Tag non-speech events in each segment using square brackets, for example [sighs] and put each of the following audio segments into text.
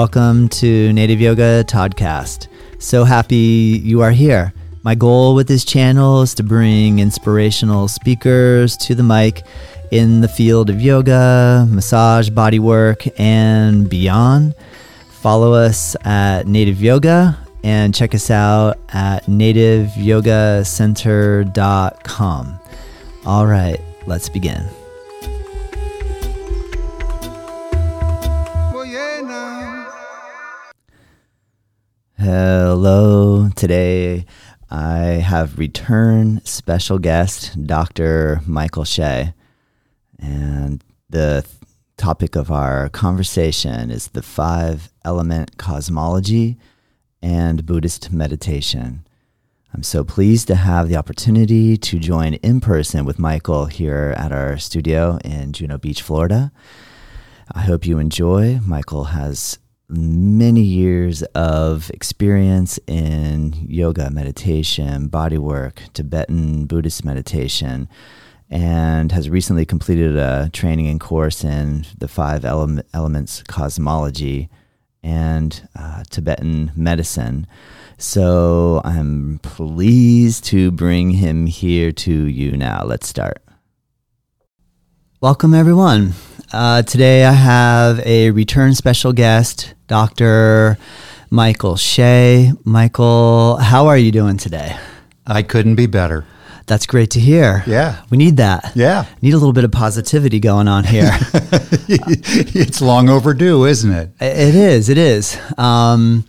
Welcome to Native Yoga Toddcast. So happy you are here. My goal with this channel is to bring inspirational speakers to the mic in the field of yoga, massage, bodywork, and beyond. Follow us at Native Yoga and check us out at nativeyogacenter.com. All right, let's begin. Hello. Today I have return special guest Dr. Michael Shea. And the th- topic of our conversation is the five element cosmology and Buddhist meditation. I'm so pleased to have the opportunity to join in person with Michael here at our studio in Juno Beach, Florida. I hope you enjoy. Michael has many years of experience in yoga, meditation, bodywork, Tibetan Buddhist meditation, and has recently completed a training and course in the five ele- elements cosmology and uh, Tibetan medicine. So I'm pleased to bring him here to you now. Let's start. Welcome, everyone. Uh, today I have a return special guest, Dr. Michael Shea. Michael, how are you doing today? I couldn't be better. That's great to hear. Yeah. We need that. Yeah. Need a little bit of positivity going on here. [laughs] it's long overdue, isn't it? It is. It is. Um,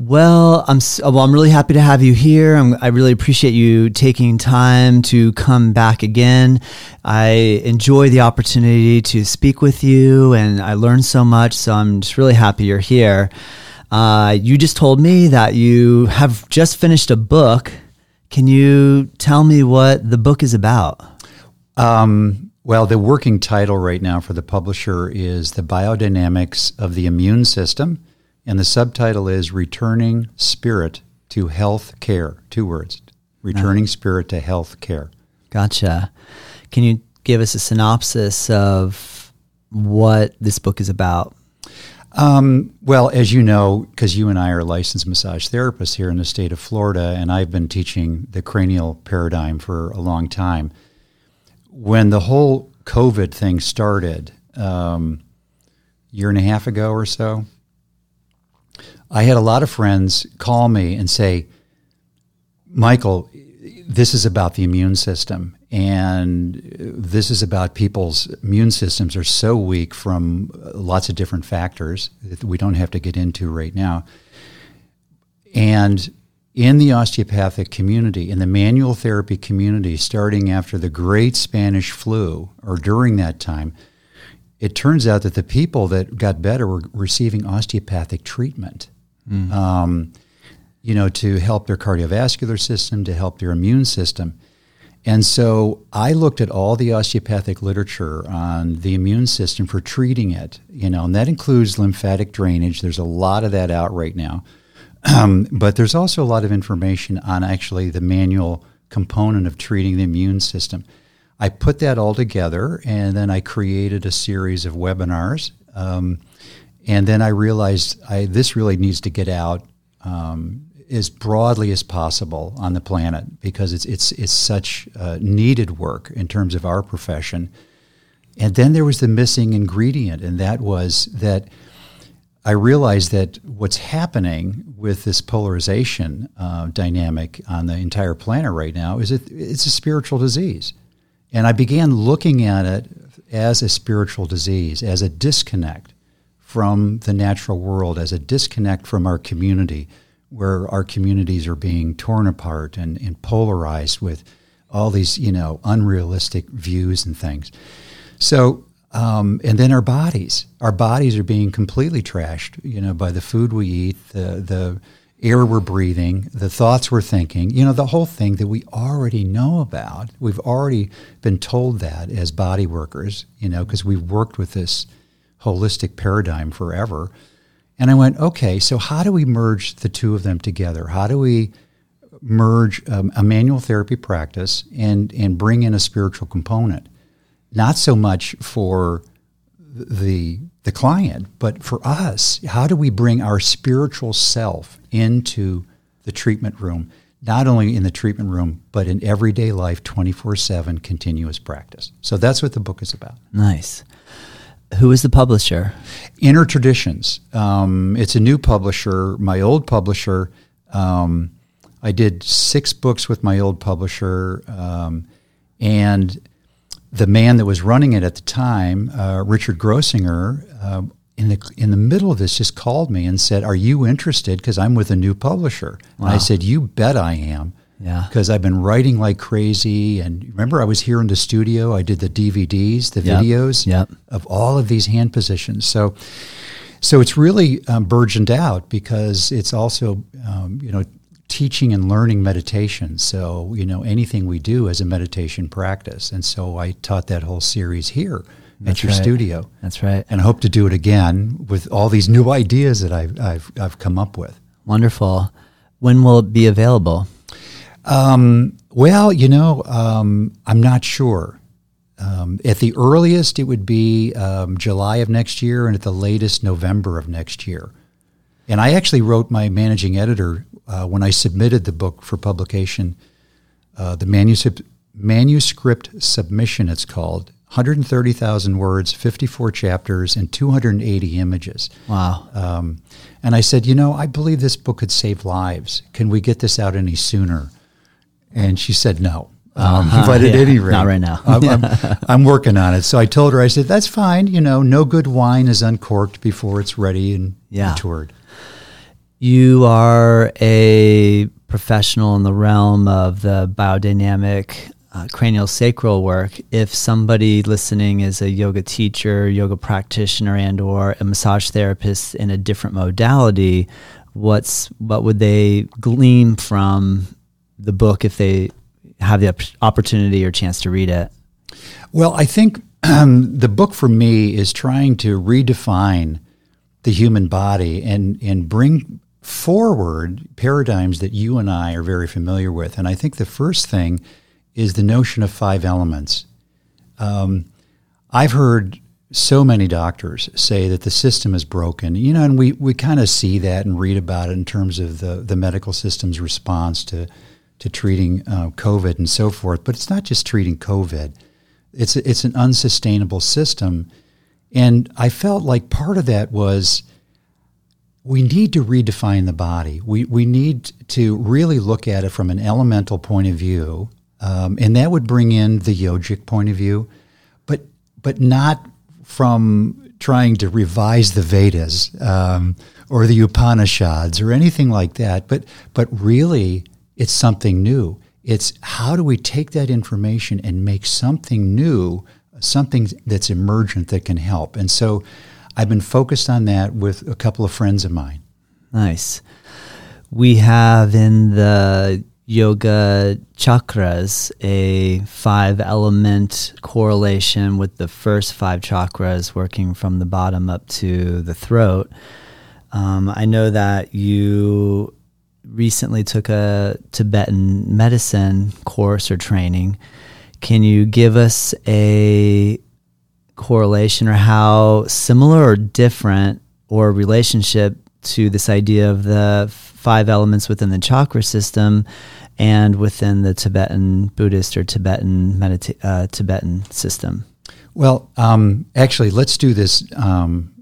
well, I'm well. I'm really happy to have you here. I'm, i really appreciate you taking time to come back again. I enjoy the opportunity to speak with you, and I learn so much. So I'm just really happy you're here. Uh, you just told me that you have just finished a book. Can you tell me what the book is about? Um, well, the working title right now for the publisher is The Biodynamics of the Immune System and the subtitle is Returning Spirit to Health Care. Two words Returning Spirit to Health Care. Gotcha. Can you give us a synopsis of what this book is about? Um, well, as you know, because you and I are licensed massage therapists here in the state of Florida, and I've been teaching the cranial paradigm for a long time. When the whole COVID thing started, um, year and a half ago or so, I had a lot of friends call me and say, Michael, this is about the immune system. And this is about people's immune systems are so weak from lots of different factors that we don't have to get into right now. And in the osteopathic community, in the manual therapy community, starting after the great Spanish flu or during that time, it turns out that the people that got better were receiving osteopathic treatment mm. um, you know, to help their cardiovascular system, to help their immune system. And so I looked at all the osteopathic literature on the immune system for treating it, you know, and that includes lymphatic drainage. There's a lot of that out right now. Um, but there's also a lot of information on actually the manual component of treating the immune system. I put that all together and then I created a series of webinars. Um, and then I realized I, this really needs to get out um, as broadly as possible on the planet because it's it's it's such uh, needed work in terms of our profession. And then there was the missing ingredient, and that was that I realized that what's happening with this polarization uh, dynamic on the entire planet right now is it, it's a spiritual disease. And I began looking at it as a spiritual disease, as a disconnect from the natural world, as a disconnect from our community, where our communities are being torn apart and, and polarized with all these, you know, unrealistic views and things. So, um, and then our bodies, our bodies are being completely trashed, you know, by the food we eat, the the air we're breathing, the thoughts we're thinking, you know, the whole thing that we already know about. We've already been told that as body workers, you know, because we've worked with this holistic paradigm forever. And I went, okay, so how do we merge the two of them together? How do we merge um, a manual therapy practice and, and bring in a spiritual component? Not so much for the the client, but for us, how do we bring our spiritual self into the treatment room? Not only in the treatment room, but in everyday life, 24 7 continuous practice. So that's what the book is about. Nice. Who is the publisher? Inner Traditions. Um, it's a new publisher. My old publisher, um, I did six books with my old publisher, um, and the man that was running it at the time, uh, Richard Grossinger, uh, in the in the middle of this, just called me and said, "Are you interested? Because I'm with a new publisher." Wow. And I said, "You bet I am." Yeah. Because I've been writing like crazy, and remember, I was here in the studio. I did the DVDs, the yep. videos yep. of all of these hand positions. So, so it's really um, burgeoned out because it's also, um, you know, teaching and learning meditation. So, you know, anything we do is a meditation practice. And so I taught that whole series here That's at your right. studio. That's right. And I hope to do it again with all these new ideas that I've, I've, I've come up with. Wonderful. When will it be available? Um, well, you know, um, I'm not sure. Um, at the earliest, it would be um, July of next year, and at the latest, November of next year. And I actually wrote my managing editor uh, when I submitted the book for publication, uh, the manuscript, manuscript submission, it's called, 130,000 words, 54 chapters, and 280 images. Wow. Um, and I said, you know, I believe this book could save lives. Can we get this out any sooner? And she said, no. Um, uh-huh, but at yeah, any rate, not right now. I'm, I'm, [laughs] I'm, working on it. So I told her, I said, that's fine. You know, no good wine is uncorked before it's ready and yeah. matured. You are a professional in the realm of the biodynamic uh, cranial sacral work. If somebody listening is a yoga teacher, yoga practitioner, and or a massage therapist in a different modality, what's what would they glean from the book if they have the opportunity or chance to read it? Well, I think um, the book for me is trying to redefine the human body and and bring forward paradigms that you and I are very familiar with. And I think the first thing is the notion of five elements. Um, I've heard so many doctors say that the system is broken, you know, and we, we kind of see that and read about it in terms of the, the medical system's response to, to treating uh, COVID and so forth. But it's not just treating COVID, it's, it's an unsustainable system. And I felt like part of that was we need to redefine the body. We, we need to really look at it from an elemental point of view, um, and that would bring in the yogic point of view, but but not from trying to revise the Vedas um, or the Upanishads or anything like that. But but really, it's something new. It's how do we take that information and make something new, something that's emergent that can help. And so I've been focused on that with a couple of friends of mine. Nice. We have in the yoga chakras a five element correlation with the first five chakras working from the bottom up to the throat. Um, I know that you recently took a Tibetan medicine course or training. Can you give us a correlation or how similar or different or relationship to this idea of the five elements within the chakra system and within the Tibetan Buddhist or Tibetan medita- uh, Tibetan system? Well, um, actually, let's do this um,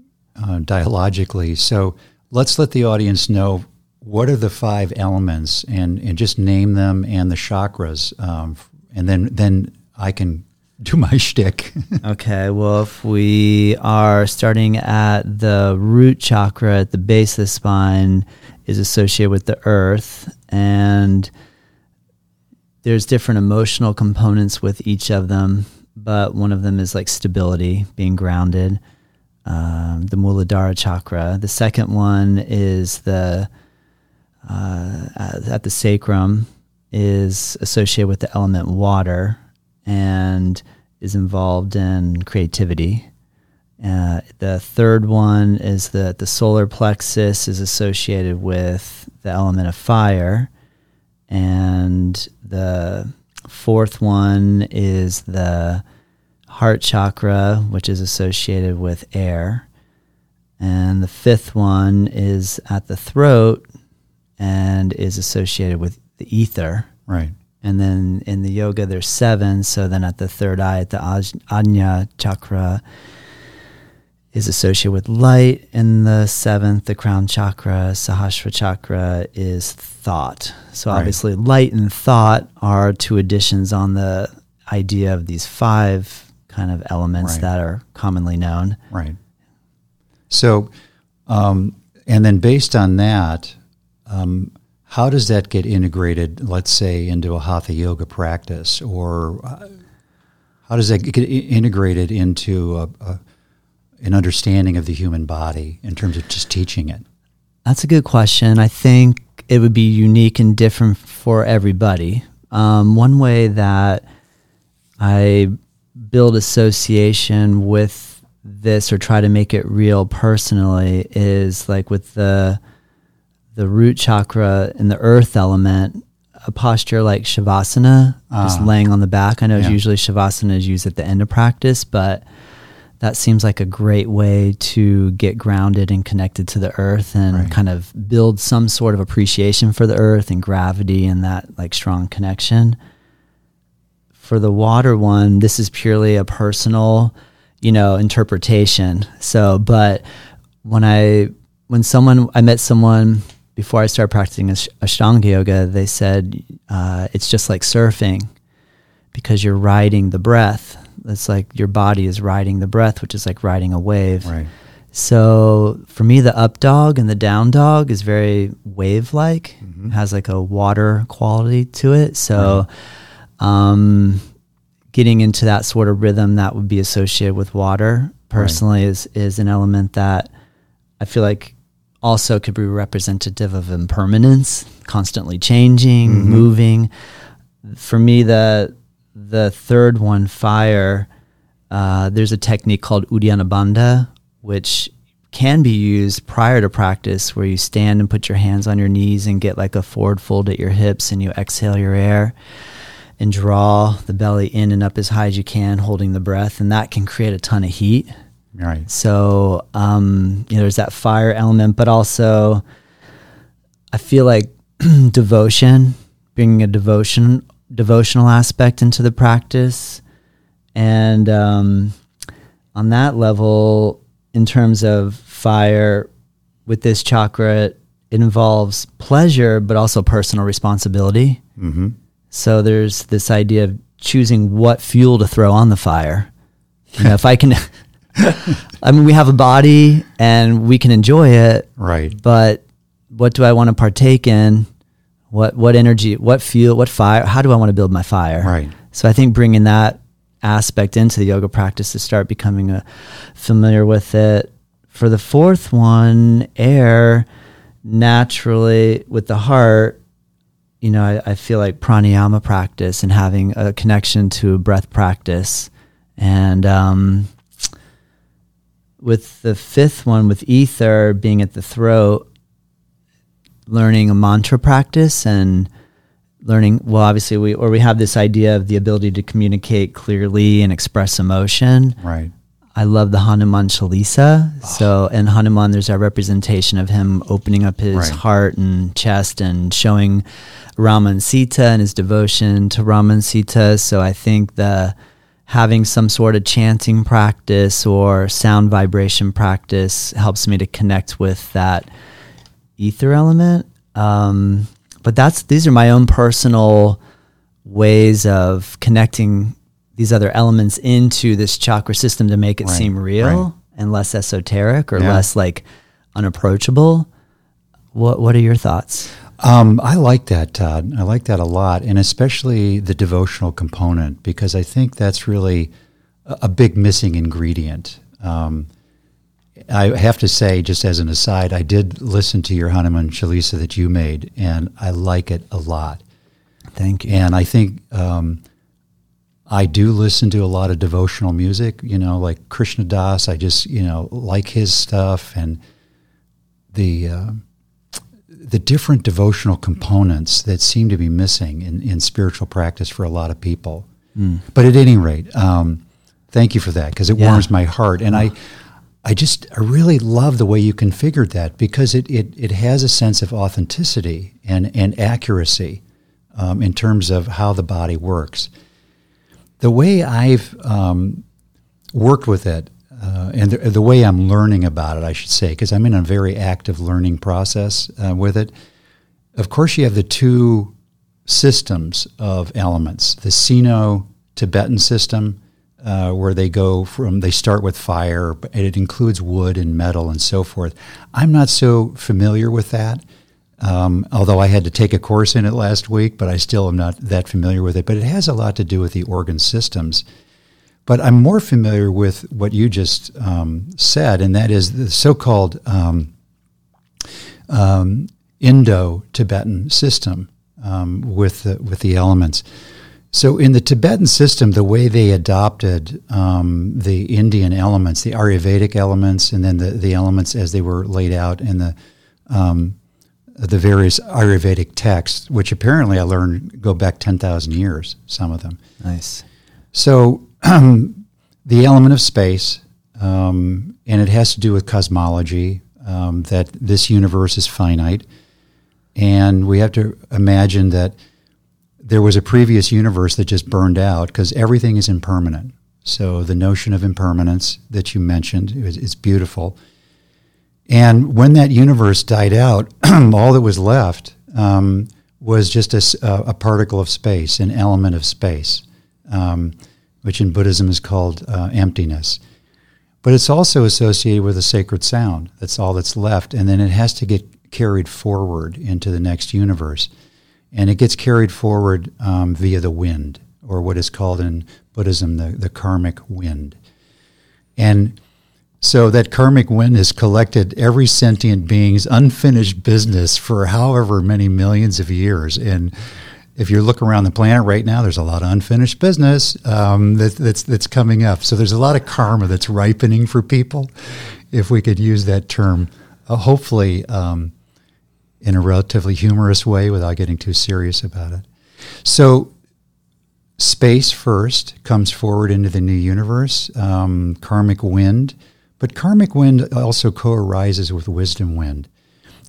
uh, dialogically. So let's let the audience know what are the five elements and, and just name them and the chakras, um, and then then I can [laughs] do my shtick. [laughs] okay, well, if we are starting at the root chakra at the base of the spine, is associated with the earth, and there's different emotional components with each of them, but one of them is like stability, being grounded. Um, the Muladhara chakra. The second one is the uh, at the sacrum is associated with the element water and is involved in creativity. Uh, the third one is that the solar plexus is associated with the element of fire. And the fourth one is the heart chakra, which is associated with air. And the fifth one is at the throat and is associated with the ether. Right. And then in the yoga, there's seven. So then at the third eye, at the Aj- Ajna chakra, is associated with light. And the seventh, the crown chakra, Sahasrara chakra, is thought. So Right. obviously, light and thought are two additions on the idea of these five kind of elements Right. that are commonly known. Right. So, um, and then based on that, um, how does that get integrated, let's say, into a hatha yoga practice? Or uh, how does that get integrated into a, a, an understanding of the human body in terms of just teaching it? That's a good question. I think it would be unique and different for everybody. Um, one way that I build association with this or try to make it real personally is like with the the root chakra and the earth element, a posture like shavasana, just Ah. laying on the back. I know Yeah. usually shavasana is used at the end of practice, but that seems like a great way to get grounded and connected to the earth and Right. kind of build some sort of appreciation for the earth and gravity and that like strong connection. For the water one, this is purely a personal, you know, interpretation. So, but when I when someone I met someone before I started practicing Ash- Ashtanga yoga, they said uh, it's just like surfing because you're riding the breath. It's like your body is riding the breath, which is like riding a wave. Right. So for me, the up dog and the down dog is very wave like, has like a water quality to it. So, um, getting into that sort of rhythm that would be associated with water personally is, is an element that I feel like also could be representative of impermanence, constantly changing, moving. For me, the the third one, fire, uh, there's a technique called Uddiyana Bandha, which can be used prior to practice, where you stand and put your hands on your knees and get like a forward fold at your hips, and you exhale your air and draw the belly in and up as high as you can, holding the breath, and that can create a ton of heat. Right. So um, you know, there's that fire element, but also I feel like [clears throat] devotion, bringing a devotion devotional aspect into the practice, and um, on that level, in terms of fire, with this chakra, it involves pleasure, but also personal responsibility. Mm-hmm. So there's this idea of choosing what fuel to throw on the fire. You know, if I can, [laughs] [laughs] I mean, we have a body and we can enjoy it, Right. but what do I want to partake in? What what energy? What fuel? What fire? How do I want to build my fire? Right. So I think bringing that aspect into the yoga practice to start becoming a, familiar with it. For the fourth one, air, naturally with the heart, you know, I, I feel like pranayama practice and having a connection to breath practice. And um, with the fifth one, with ether being at the throat, learning a mantra practice and learning well obviously we or we have this idea of the ability to communicate clearly and express emotion Right. i love the hanuman chalisa ah. so in hanuman there's a representation of him opening up his Right. heart and chest and showing rama and sita and his devotion to rama and sita so i think the having some sort of chanting practice or sound vibration practice helps me to connect with that ether element. Um, but that's these are my own personal ways of connecting these other elements into this chakra system to make it Right, seem real right. and less esoteric or Yeah. less like unapproachable. What What are your thoughts? Um, I like that, Todd. I like that a lot, and especially the devotional component because I think that's really a, a big missing ingredient. Um, I have to say, just as an aside, I did listen to your Hanuman Chalisa that you made, and I like it a lot. Thank you. And I think um, I do listen to a lot of devotional music, you know, like Krishna Das. I just, you know, like his stuff and the uh, the different devotional components that seem to be missing in, in spiritual practice for a lot of people. But at any rate, um, Thank you for that because it Yeah. warms my heart, and I, I just I really love the way you configured that because it it, it has a sense of authenticity and and accuracy um, in terms of how the body works. The way I've um, worked with it, uh, and the, the way I'm learning about it, I should say, because I'm in a very active learning process uh, with it. Of course, you have the two systems of elements: the Sino-Tibetan system uh, where they go from they start with fire and it includes wood and metal and so forth. I'm not so familiar with that um, although i had to take a course in it last week but i still am not that familiar with it. But it has a lot to do with the organ systems but i'm more familiar with what you just um, said and that is the so-called um, um, indo-tibetan system um, with the, with the elements so, in the Tibetan system, the way they adopted um, the Indian elements, the Ayurvedic elements, and then the, the elements as they were laid out in the um, the various Ayurvedic texts, which apparently I learned go back ten thousand years, some of them. Nice. So, [clears throat] the element of space, um, and it has to do with cosmology, um, that this universe is finite, and we have to imagine that there was a previous universe that just burned out because everything is impermanent. So the notion of impermanence that you mentioned is, is beautiful. And when that universe died out, [clears throat] all that was left um, was just a, a, particle of space, an element of space, um, which in Buddhism is called uh, emptiness. But it's also associated with a sacred sound. That's all that's left. And then it has to get carried forward into the next universe and it gets carried forward um, via the wind, or what is called in Buddhism the, the karmic wind. And so that karmic wind has collected every sentient being's unfinished business for however many millions of years. And if you look around the planet right now, there's a lot of unfinished business um, that, that's, that's coming up. So there's a lot of karma that's ripening for people, if we could use that term. Uh, hopefully, um, in a relatively humorous way without getting too serious about it. So, space first comes forward into the new universe, um, karmic wind, but karmic wind also co arises with wisdom wind.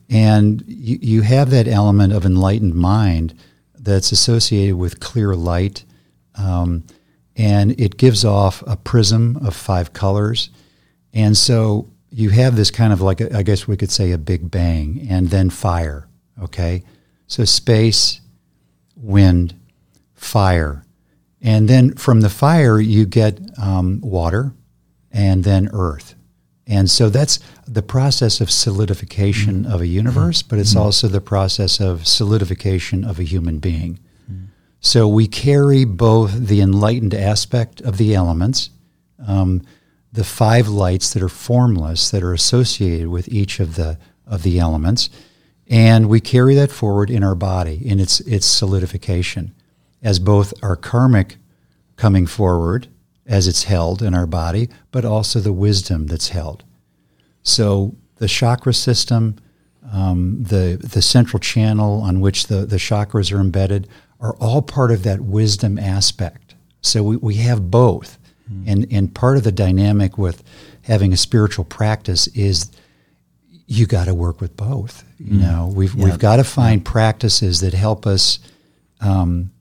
And you, you have that element of enlightened mind that's associated with clear light, um, and it gives off a prism of five colors. And so you have this kind of like, a, I guess we could say, a big bang, and then fire. Okay, so space, wind, fire, and then from the fire you get um, water, and then earth. And so that's the process of solidification mm-hmm. of a universe, but it's mm-hmm. also the process of solidification of a human being. Mm-hmm. So we carry both the enlightened aspect of the elements. Um, the five lights that are formless that are associated with each of the of the elements and we carry that forward in our body in its its solidification as both our karmic coming forward as it's held in our body but also the wisdom that's held so the chakra system um, the the central channel on which the, the chakras are embedded are all part of that wisdom aspect so we, we have both Mm. And and part of the dynamic with having a spiritual practice is you got to work with both. You mm. know, we've yeah. we've got to find practices that help us um,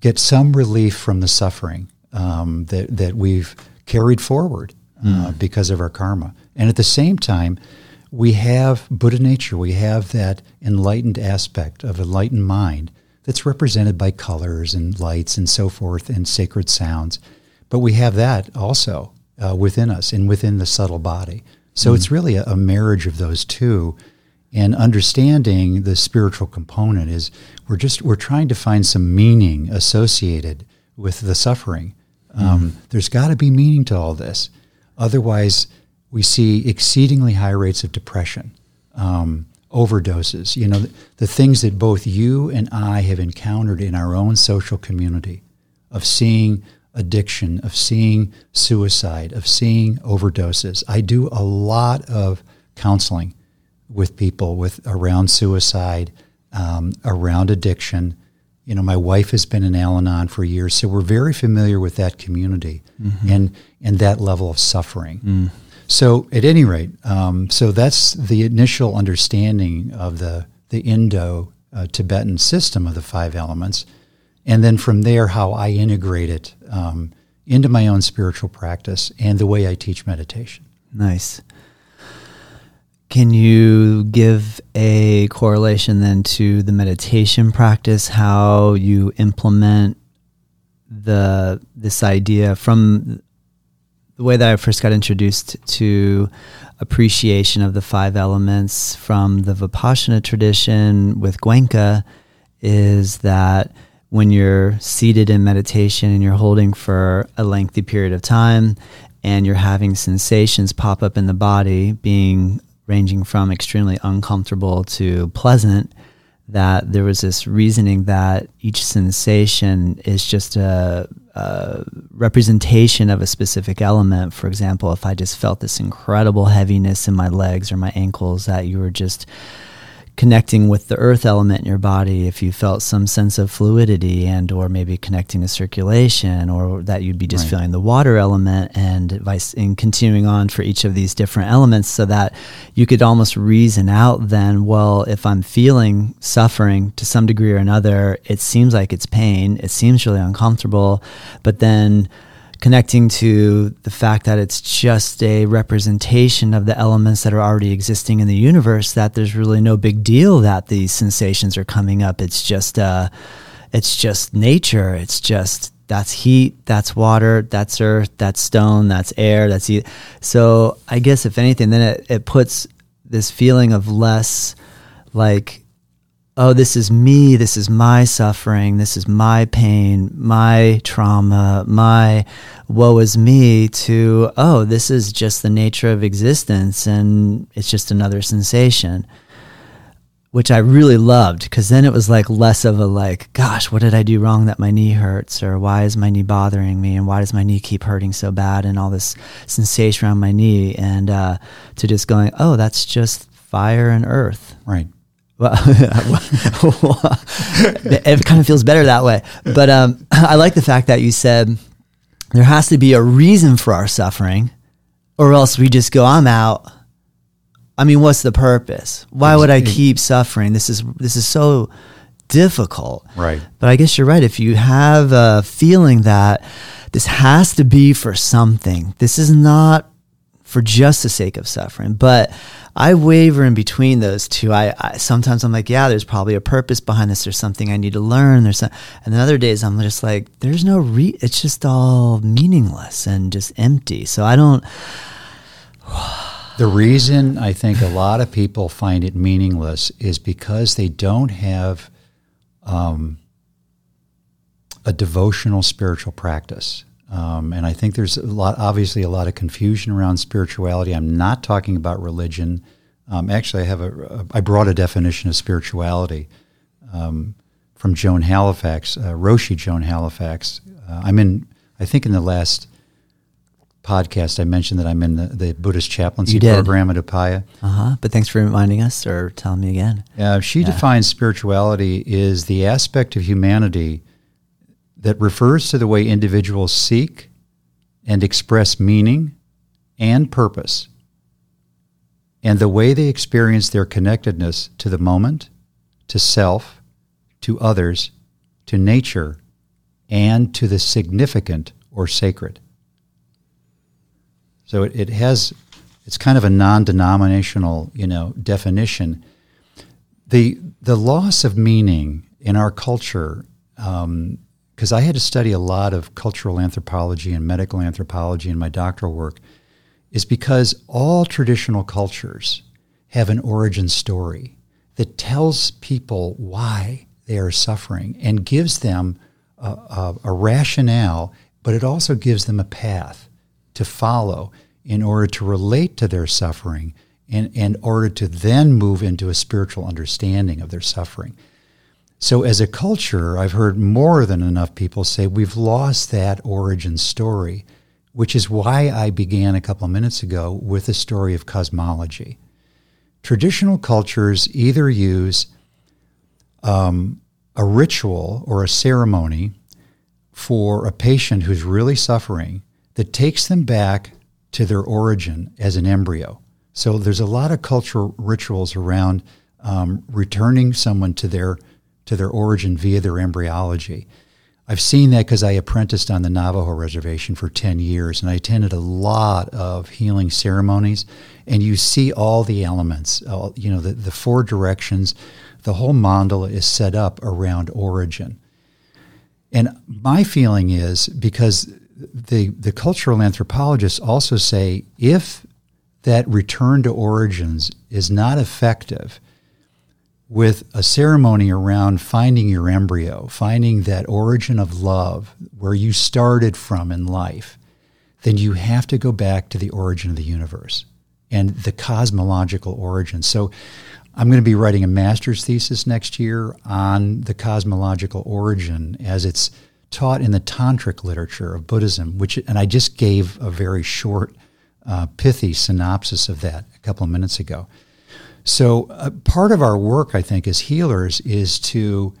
get some relief from the suffering um, that that we've carried forward uh, mm. because of our karma. And at the same time, we have Buddha nature. We have that enlightened aspect of enlightened mind that's represented by colors and lights and so forth and sacred sounds. But we have that also uh, within us and within the subtle body. So mm-hmm. it's really a, a, marriage of those two. And understanding the spiritual component is we're just we're trying to find some meaning associated with the suffering. Um, mm-hmm. There's got to be meaning to all this. Otherwise, we see exceedingly high rates of depression, um, overdoses. You know, the, the things that both you and I have encountered in our own social community of seeing addiction, of seeing suicide, of seeing overdoses. I do a lot of counseling with people with around suicide, um, around addiction, You know, my wife has been in Al Anon for years, so we're very familiar with that community Mm-hmm. and and that level of suffering. Mm. So, at any rate, um, so that's the initial understanding of the the Indo uh, Tibetan system of the five elements, and then from there, how I integrate it um, into my own spiritual practice and the way I teach meditation. Nice. Can you give a correlation then to the meditation practice, how you implement the this idea from the way that I first got introduced to appreciation of the five elements from the Vipassana tradition with Goenka is that when you're seated in meditation and you're holding for a lengthy period of time and you're having sensations pop up in the body, being ranging from extremely uncomfortable to pleasant, that there was this reasoning that each sensation is just a, a, representation of a specific element. For example, if I just felt this incredible heaviness in my legs or my ankles, that you were just connecting with the earth element in your body if you felt some sense of fluidity and or maybe connecting to circulation or that you'd be just Right. feeling the water element and vice and continuing on for each of these different elements so that you could almost reason out then well if i'm feeling suffering to some degree or another it seems like it's pain it seems really uncomfortable but then connecting to the fact that it's just a representation of the elements that are already existing in the universe that there's really no big deal that these sensations are coming up it's just uh it's just nature it's just that's heat that's water that's earth that's stone that's air that's heat. so i guess if anything then it, it puts this feeling of less like oh, this is me, this is my suffering, this is my pain, my trauma, my woe is me, to, oh, this is just the nature of existence and it's just another sensation. Which I really loved because then it was like less of a like, gosh, what did I do wrong that my knee hurts? Or why is my knee bothering me? And why does my knee keep hurting so bad? And all this sensation around my knee. And uh, to just going, oh, that's just fire and earth. Right. Well, [laughs] it kind of feels better that way. But um, [laughs] I like the fact that you said there has to be a reason for our suffering, or else we just go, "I'm out." I mean, what's the purpose? Why would I keep suffering? This is this is so difficult. Right. But I guess you're right. If you have a feeling that this has to be for something, this is not for just the sake of suffering. But I waver in between those two. I, I sometimes I'm like, yeah, there's probably a purpose behind this. There's something I need to learn. There's some, and then other days I'm just like, there's no re. It's just all meaningless and just empty. So I don't. The reason I think a lot of people find it meaningless is because they don't have um, a devotional spiritual practice. Um, and I think there's a lot, obviously, a lot of confusion around spirituality. I'm not talking about religion. Um, actually, I have a, I brought a definition of spirituality um, from Joan Halifax, uh, Roshi Joan Halifax. Uh, I'm in, I think, in the last podcast, I mentioned that I'm in the, the Buddhist chaplaincy program at Upaya. Uh huh. But thanks for reminding us or telling me again. Uh, she Yeah. defines spirituality is the aspect of humanity that refers to the way individuals seek and express meaning and purpose, and the way they experience their connectedness to the moment, to self, to others, to nature, and to the significant or sacred. So it, it has, it's kind of a non-denominational, you know, definition. The the loss of meaning in our culture, um, because I had to study a lot of cultural anthropology and medical anthropology in my doctoral work, is because all traditional cultures have an origin story that tells people why they are suffering and gives them a, a, a rationale, but it also gives them a path to follow in order to relate to their suffering and in order to then move into a spiritual understanding of their suffering. So, as a culture, I've heard more than enough people say we've lost that origin story, which is why I began a couple of minutes ago with the story of cosmology. Traditional cultures either use um, a ritual or a ceremony for a patient who's really suffering that takes them back to their origin as an embryo. So there's a lot of cultural rituals around um, returning someone to their to their origin via their embryology. I've seen that because I apprenticed on the Navajo reservation for 10 years and I attended a lot of healing ceremonies and you see all the elements, you know, the, the four directions, the whole mandala is set up around origin. And my feeling is because the, the cultural anthropologists also say if that return to origins is not effective with a ceremony around finding your embryo, finding that origin of love where you started from in life, then you have to go back to the origin of the universe and the cosmological origin. So I'm going to be writing a master's thesis next year on the cosmological origin as it's taught in the tantric literature of Buddhism, which and I just gave a very short, uh, pithy synopsis of that a couple of minutes ago. So uh, part of our work, I think, as healers, is to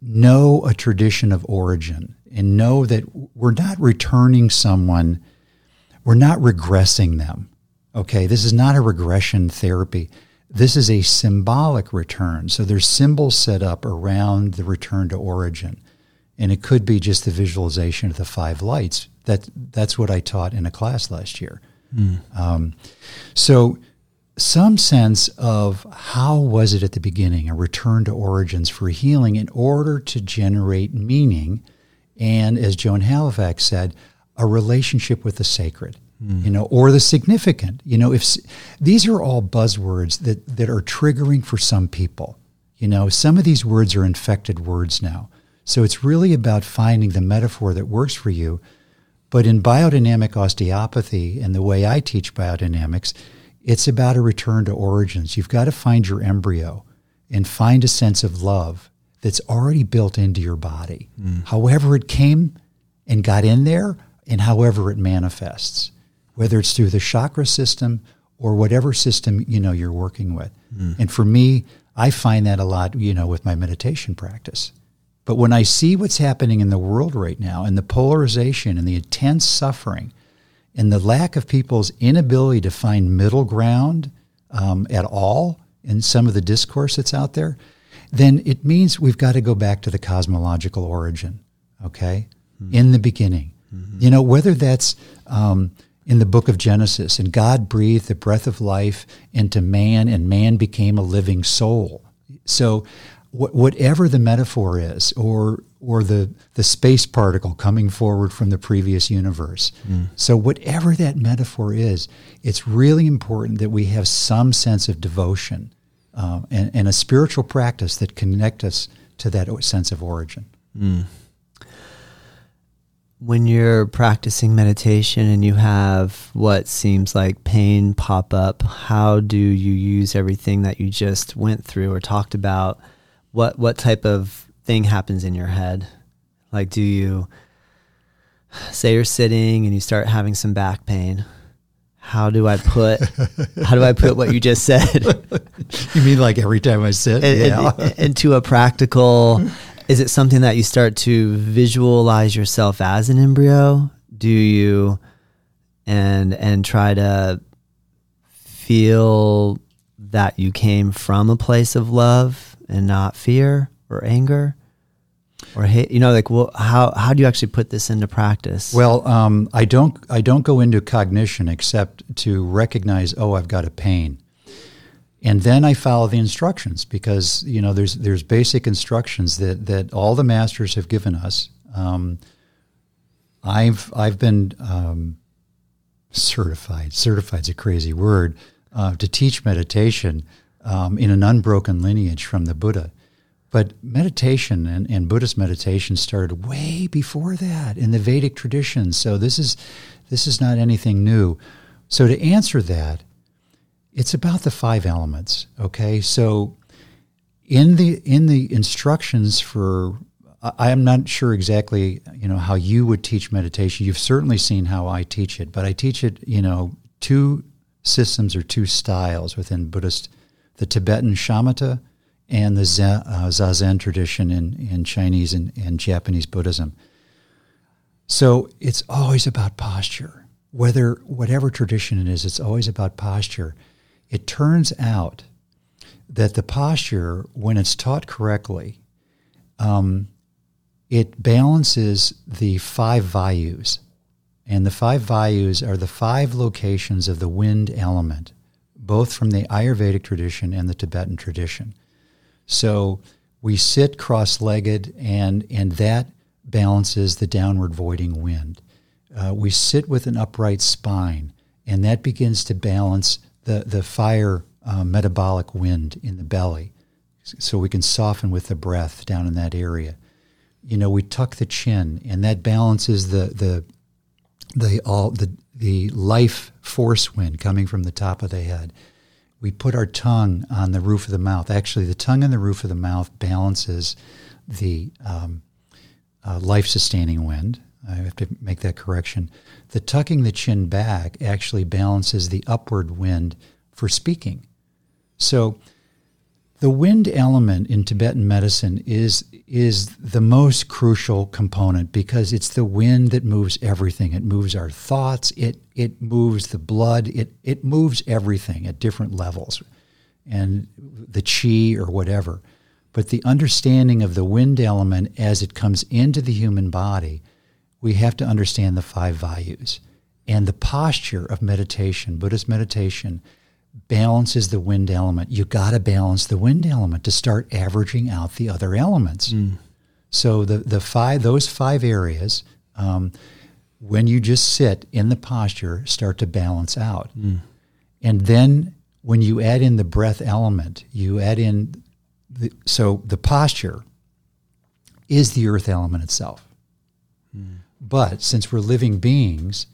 know a tradition of origin and know that we're not returning someone, we're not regressing them. Okay, this is not a regression therapy. This is a symbolic return. So there's symbols set up around the return to origin. And it could be just the visualization of the five lights. That, that's what I taught in a class last year. Mm. Um, so some sense of how was it at the beginning, a return to origins for healing in order to generate meaning. And as Joan Halifax said, a relationship with the sacred mm. you know, or the significant. You know, if these are all buzzwords that that are triggering for some people. You know, some of these words are infected words now. So it's really about finding the metaphor that works for you. But in biodynamic osteopathy and the way I teach biodynamics, it's about a return to origins. You've got to find your embryo and find a sense of love that's already built into your body, mm. however it came and got in there, and however it manifests whether it's through the chakra system or whatever system you know you're working with. Mm. And for me, I find that a lot, you know, with my meditation practice. But when I see what's happening in the world right now and the polarization and the intense suffering and the lack of people's inability to find middle ground um, at all in some of the discourse that's out there, then it means we've got to go back to the cosmological origin, okay? Mm-hmm. In the beginning. Mm-hmm. You know, whether that's um, in the book of Genesis, and God breathed the breath of life into man, and man became a living soul. So, wh- whatever the metaphor is, or or the the space particle coming forward from the previous universe. Mm. So, whatever that metaphor is, it's really important that we have some sense of devotion uh, and, and a spiritual practice that connect us to that sense of origin. Mm when you're practicing meditation and you have what seems like pain pop up, how do you use everything that you just went through or talked about? What what type of thing happens in your head? Like do you say you're sitting and you start having some back pain? How do I put [laughs] how do I put what you just said? you mean like every time I sit? In, yeah. in, into a practical is it something that you start to visualize yourself as an embryo? Do you and and try to feel that you came from a place of love and not fear or anger or hate you know like well how how do you actually put this into practice well um, i don't i don't go into cognition except to recognize oh i've got a pain and then I follow the instructions because you know there's there's basic instructions that that all the masters have given us. Um, I've I've been um, certified. Certified is a crazy word uh, to teach meditation um, in an unbroken lineage from the Buddha. But meditation and, and Buddhist meditation started way before that in the Vedic tradition. So this is this is not anything new. So to answer that, it's about the five elements. Okay, so in the in the instructions for I am not sure exactly, you know, how you would teach meditation. You've certainly seen how I teach it, but I teach it, you know, two systems or two styles within Buddhist, the Tibetan shamatha and the Zen, uh, Zazen tradition in, in Chinese and, and Japanese Buddhism. So it's always about posture. Whether whatever tradition it is, it's always about posture. It turns out that the posture, when it's taught correctly, um, it balances the five vayus. And the five vayus are the five locations of the wind element, both from the Ayurvedic tradition and the Tibetan tradition. So we sit cross legged, and, and that balances the downward voiding wind. Uh, we sit with an upright spine, and that begins to balance the, the fire uh, metabolic wind in the belly so we can soften with the breath down in that area. You know, we tuck the chin, and that balances the the the all the the life force wind coming from the top of the head. We put our tongue on the roof of the mouth. Actually, the tongue on the roof of the mouth balances the um, uh, life sustaining wind. I have to make that correction. The tucking the chin back actually balances the upward wind for speaking. So the wind element in Tibetan medicine is is the most crucial component because it's the wind that moves everything. It moves our thoughts, it it moves the blood, it it moves everything at different levels. And the chi or whatever. But the understanding of the wind element as it comes into the human body, we have to understand the five vayus And the posture of meditation, Buddhist meditation, balances the wind element. You got to balance the wind element to start averaging out the other elements. Mm. So the the five those five areas, um, when you just sit in the posture, start to balance out, mm. and then when you add in the breath element, you add in the, so the posture is the earth element itself. Mm. But since we're living beings,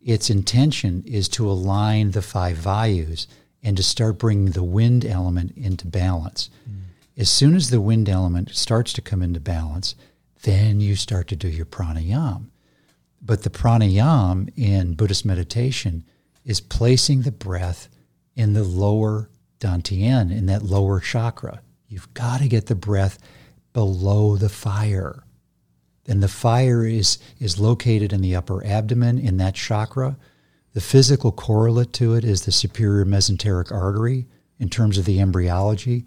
its intention is to align the five vayus and to start bringing the wind element into balance. Mm. As soon as the wind element starts to come into balance, then you start to do your pranayam. But the pranayam in Buddhist meditation is placing the breath in the lower dantian, in that lower chakra. You've got to get the breath below the fire. And the fire is, is located in the upper abdomen in that chakra. The physical correlate to it is the superior mesenteric artery in terms of the embryology,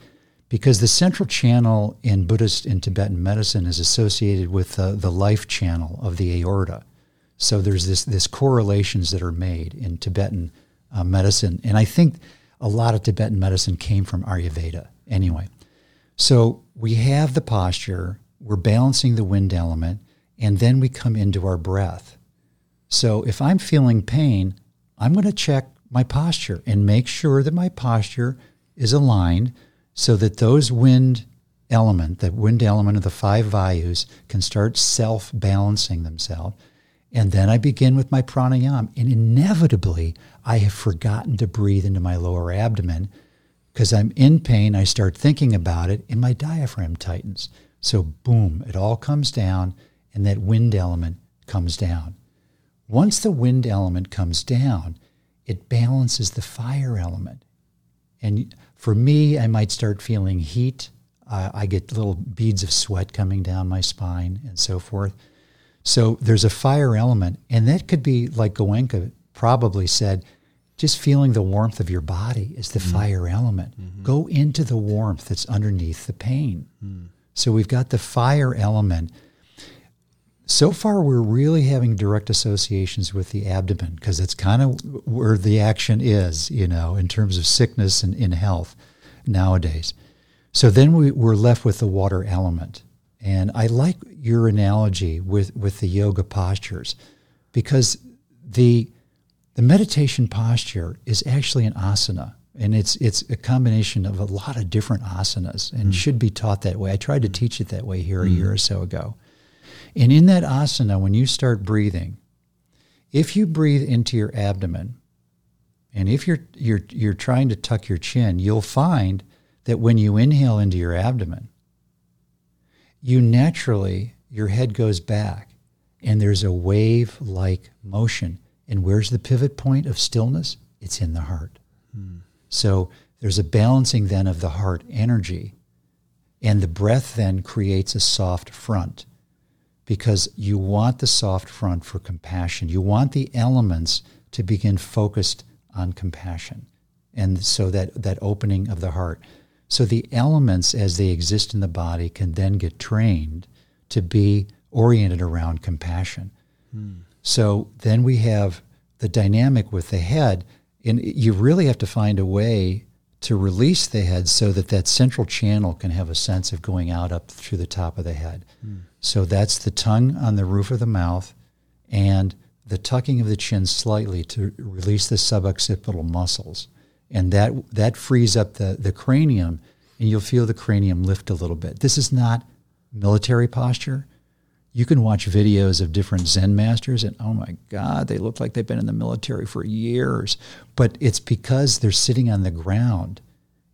because the central channel in Buddhist and Tibetan medicine is associated with the, the life channel of the aorta. So there's this, this correlations that are made in Tibetan uh, medicine. And I think a lot of Tibetan medicine came from Ayurveda anyway. So we have the posture, we're balancing the wind element, and then we come into our breath. So if I'm feeling pain, I'm going to check my posture and make sure that my posture is aligned so that those wind element, that wind element of the five vayus can start self balancing themselves. And then I begin with my pranayama. And inevitably, I have forgotten to breathe into my lower abdomen because I'm in pain. I start thinking about it, and my diaphragm tightens. So, boom, it all comes down, and that wind element comes down. Once the wind element comes down, it balances the fire element. And for me, I might start feeling heat. Uh, I get little beads of sweat coming down my spine and so forth. So there's a fire element, and that could be like Goenka probably said, just feeling the warmth of your body is the mm-hmm. fire element. Mm-hmm. Go into the warmth that's underneath the pain. Mm. So we've got the fire element so far we're really having direct associations with the abdomen because it's kind of where the action is, you know, in terms of sickness and in health nowadays. So then we, we're left with the water element. And I like your analogy with, with the yoga postures because the, the meditation posture is actually an asana. And it's it's a combination of a lot of different asanas and mm. should be taught that way. I tried to teach it that way here a mm. year or so ago. And in that asana, when you start breathing, if you breathe into your abdomen, and if you're you're you're trying to tuck your chin, you'll find that when you inhale into your abdomen, you naturally your head goes back and there's a wave like motion. And where's the pivot point of stillness? It's in the heart. Hmm. So there's a balancing then of the heart energy And the breath then creates a soft front because you want the soft front for compassion. You want the elements to begin focused on compassion. And so that, that opening of the heart. So the elements as they exist in the body can then get trained to be oriented around compassion. Hmm. So then we have the dynamic with the head, and you really have to find a way to release the head so that that central channel can have a sense of going out up through the top of the head. Hmm. So that's the tongue on the roof of the mouth and the tucking of the chin slightly to release the suboccipital muscles. And that, that frees up the, the cranium, and you'll feel the cranium lift a little bit. This is not military posture you can watch videos of different Zen masters, and oh my God, they look like they've been in the military for years. But it's because they're sitting on the ground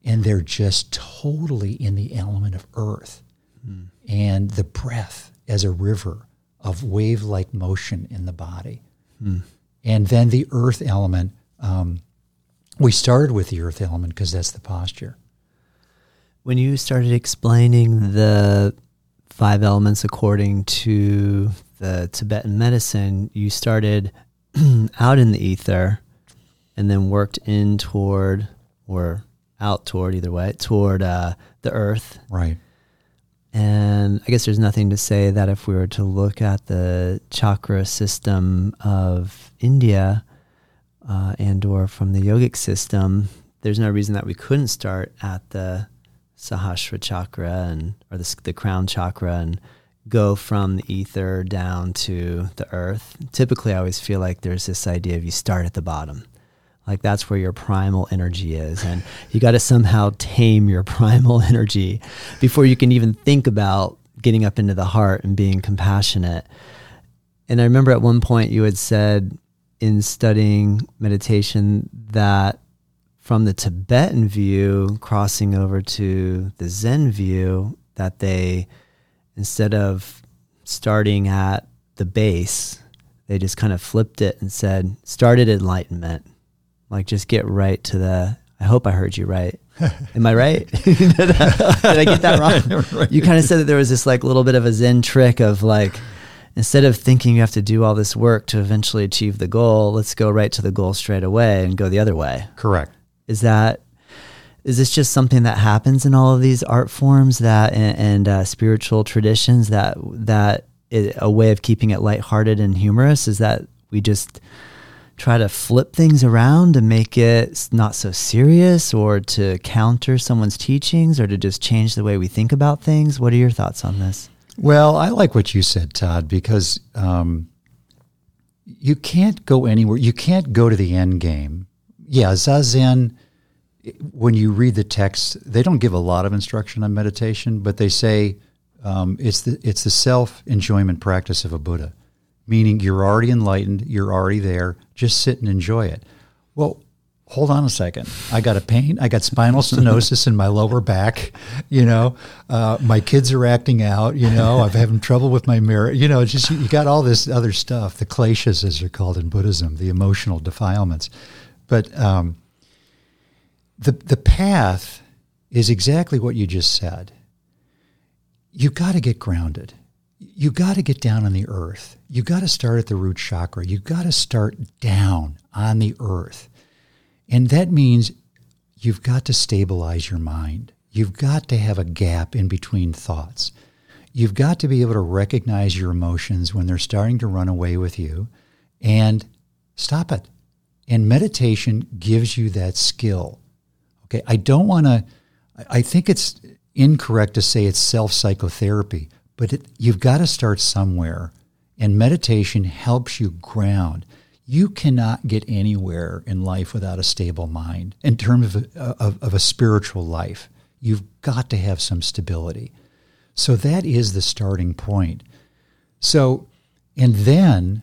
and they're just totally in the element of earth mm. And the breath as a river of wave like motion in the body. Mm. And then the earth element. Um, we started with the earth element because that's the posture. When you started explaining the five elements according to the Tibetan medicine, you started [clears throat] out in the ether and then worked in toward or out toward either way toward uh, the earth. Right. And I guess there's nothing to say that if we were to look at the chakra system of India uh, and or from the yogic system, there's no reason that we couldn't start at the Sahasrara chakra and or the, the crown chakra and go from the ether down to the earth. Typically, I always feel like there's this idea of you start at the bottom. Like that's where your primal energy is. And you got to somehow tame your [laughs] primal energy before you can even think about getting up into the heart and being compassionate. And I remember at one point you had said in studying meditation that from the Tibetan view, crossing over to the Zen view, that they, instead of starting at the base, they just kind of flipped it and said, started enlightenment. Like, just get right to the. I hope I heard you right. [laughs] Am I right? did, [laughs] I, did, I, get that wrong? [laughs] right. You kind of said that there was this like little bit of a Zen trick of like, instead of thinking you have to do all this work to eventually achieve the goal, let's go right to the goal straight away and go the other way. Correct. Is that is this just something that happens in all of these art forms that and, and uh, spiritual traditions that that it, a way of keeping it lighthearted and humorous is that we just try to flip things around to make it not so serious or to counter someone's teachings or to just change the way we think about things? What are your thoughts on this? Well i like what you said todd because um, you can't go anywhere you can't go to the end game. Yeah, Zazen, when you read the text, they don't give a lot of instruction on meditation, but they say um, it's the it's the self enjoyment practice of a Buddha, meaning you're already enlightened, you're already there, just sit and enjoy it. Well, hold on a second. I got a pain. I got spinal stenosis in my lower back. You know, uh, my kids are acting out. You know, I'm having trouble with my mirror. You know, just you got all this other stuff, the kleshas, as they're called in Buddhism, the emotional defilements. But um, the the path is exactly what you just said. You got to get grounded. You got to get down on the earth. You got to start at the root chakra. You got to start down on the earth. And that means you've got to stabilize your mind. You've got to have a gap in between thoughts. You've got to be able to recognize your emotions when they're starting to run away with you and stop it. And meditation gives you that skill. Okay, I don't want to, I think it's incorrect to say it's self psychotherapy, but it, you've got to start somewhere. And meditation helps you ground. You cannot get anywhere in life without a stable mind in terms of, of, of a spiritual life. You've got to have some stability. So that is the starting point. So, and then,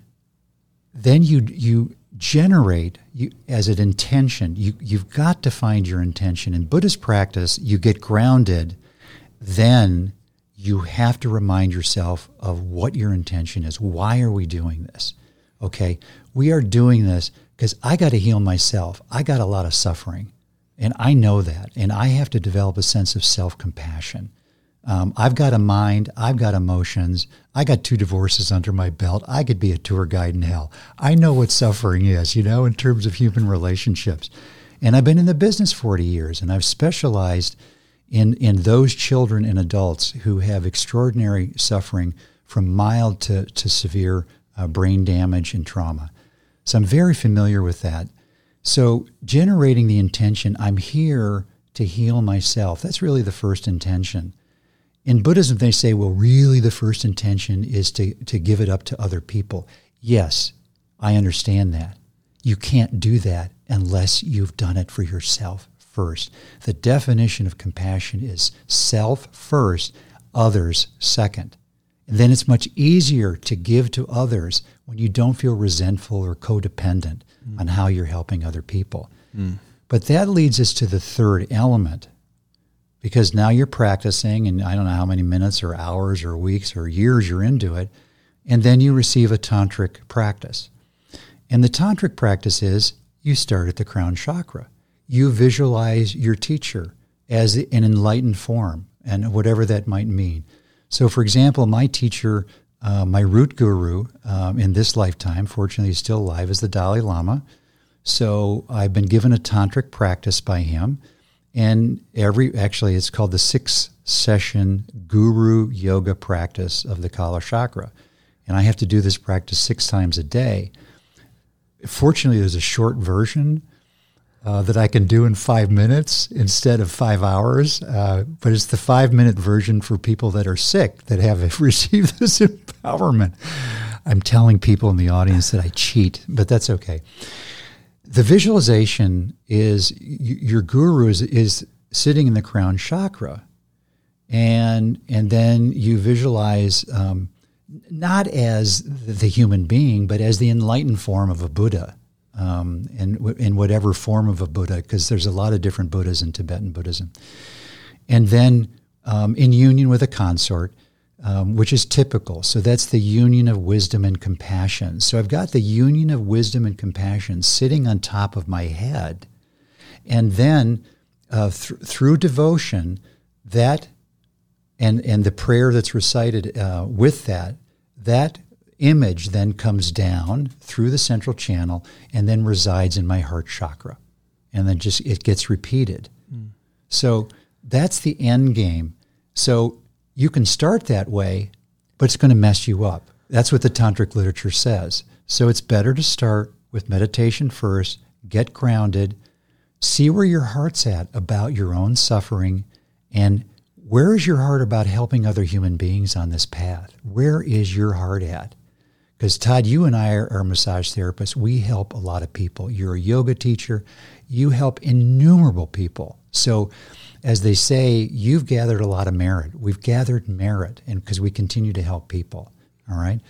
then you you generate you, as an intention. You, you've got to find your intention. In Buddhist practice, you get grounded, then you have to remind yourself of what your intention is. Why are we doing this? Okay, we are doing this because I got to heal myself. I got a lot of suffering, and I know that, and I have to develop a sense of self compassion. Um, I've got a mind. I've got emotions. I got two divorces under my belt. I could be a tour guide in hell. I know what suffering is, you know, in terms of human relationships. And I've been in the business 40 years and I've specialized in, in those children and adults who have extraordinary suffering from mild to, to severe uh, brain damage and trauma. So I'm very familiar with that. So generating the intention, I'm here to heal myself. That's really the first intention. In Buddhism, they say, well, really the first intention is to, to give it up to other people. Yes, I understand that. You can't do that unless you've done it for yourself first. The definition of compassion is self first, others second. And then it's much easier to give to others when you don't feel resentful or codependent mm. on how you're helping other people. Mm. But that leads us to the third element because now you're practicing, and I don't know how many minutes or hours or weeks or years you're into it, and then you receive a tantric practice. And the tantric practice is you start at the crown chakra. You visualize your teacher as an enlightened form and whatever that might mean. So, for example, my teacher, uh, my root guru um, in this lifetime, fortunately, he's still alive, is the Dalai Lama. So, I've been given a tantric practice by him. And every, actually, it's called the six session guru yoga practice of the Kalachakra. And I have to do this practice six times a day. Fortunately, there's a short version uh, that I can do in five minutes instead of five hours. Uh, but it's the five minute version for people that are sick that have [laughs] received this empowerment. I'm telling people in the audience that I cheat, but that's okay. The visualization is your guru is, is sitting in the crown chakra, and and then you visualize um, not as the human being, but as the enlightened form of a Buddha um, in, in whatever form of a Buddha, because there's a lot of different Buddhas in Tibetan Buddhism. And then um, in union with a consort, um, which is typical. So that's the union of wisdom and compassion. So I've got the union of wisdom and compassion sitting on top of my head. And then uh, th- through devotion, that and, and the prayer that's recited uh, with that, that image then comes down through the central channel and then resides in my heart chakra. And then just it gets repeated. Mm. So that's the end game. So you can start that way, but it's going to mess you up. That's what the tantric literature says. So it's better to start with meditation first, get grounded, see where your heart's at about your own suffering, and where is your heart about helping other human beings on this path? Where is your heart at? Because, Todd, you and I are, are, massage therapists. We help a lot of people. You're a yoga teacher. You help innumerable people. So, as they say, you've gathered a lot of merit. We've gathered merit and because we continue to help people. All right.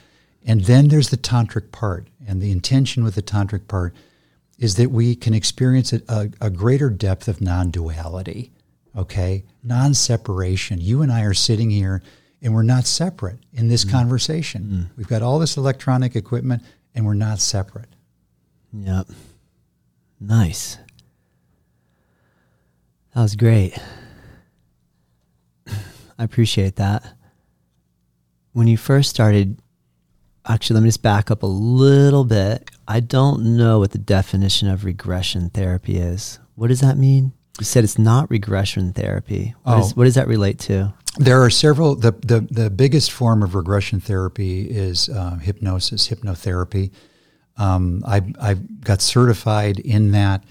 And then there's the tantric part. And the intention with the tantric part is that we can experience a, a, a greater depth of non duality, okay? Non separation. You and I are sitting here and we're not separate in this mm. conversation. Mm. We've got all this electronic equipment and we're not separate. Yep. Nice. That was great. I appreciate that. When you first started, actually, let me just back up a little bit. I don't know what the definition of regression therapy is. What does that mean? You said it's not regression therapy. What, oh. is, what does that relate to? There are several. The, the, the biggest form of regression therapy is uh, hypnosis, hypnotherapy. Um, I, I got certified in that,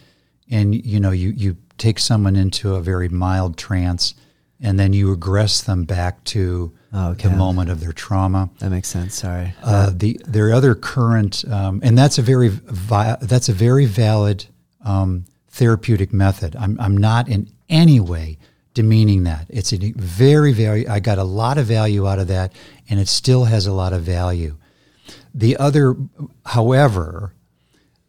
and you know, you, you take someone into a very mild trance, and then you regress them back to oh, okay. the moment of their trauma. That makes sense. Sorry. Uh, the there are other current, um, and that's a very vi- that's a very valid um, therapeutic method. I'm I'm not in any way demeaning that. It's a very, very, I got a lot of value out of that, and it still has a lot of value. The other, however,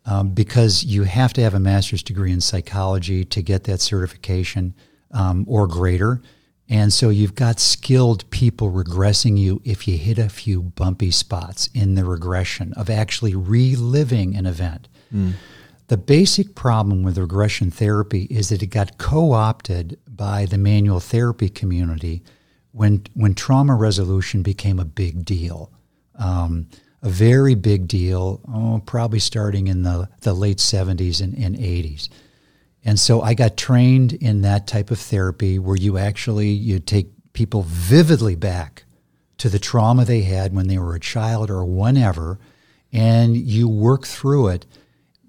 um, because you have to have a master's degree in psychology to get that certification um, or greater. And so you've got skilled people regressing you if you hit a few bumpy spots in the regression of actually reliving an event. Mm. The basic problem with regression therapy is that it got co opted by the manual therapy community when when trauma resolution became a big deal, um, a very big deal. Oh, probably starting in the the late seventies and, and eighties. And so I got trained in that type of therapy where you actually you take people vividly back to the trauma they had when they were a child or whenever, and you work through it,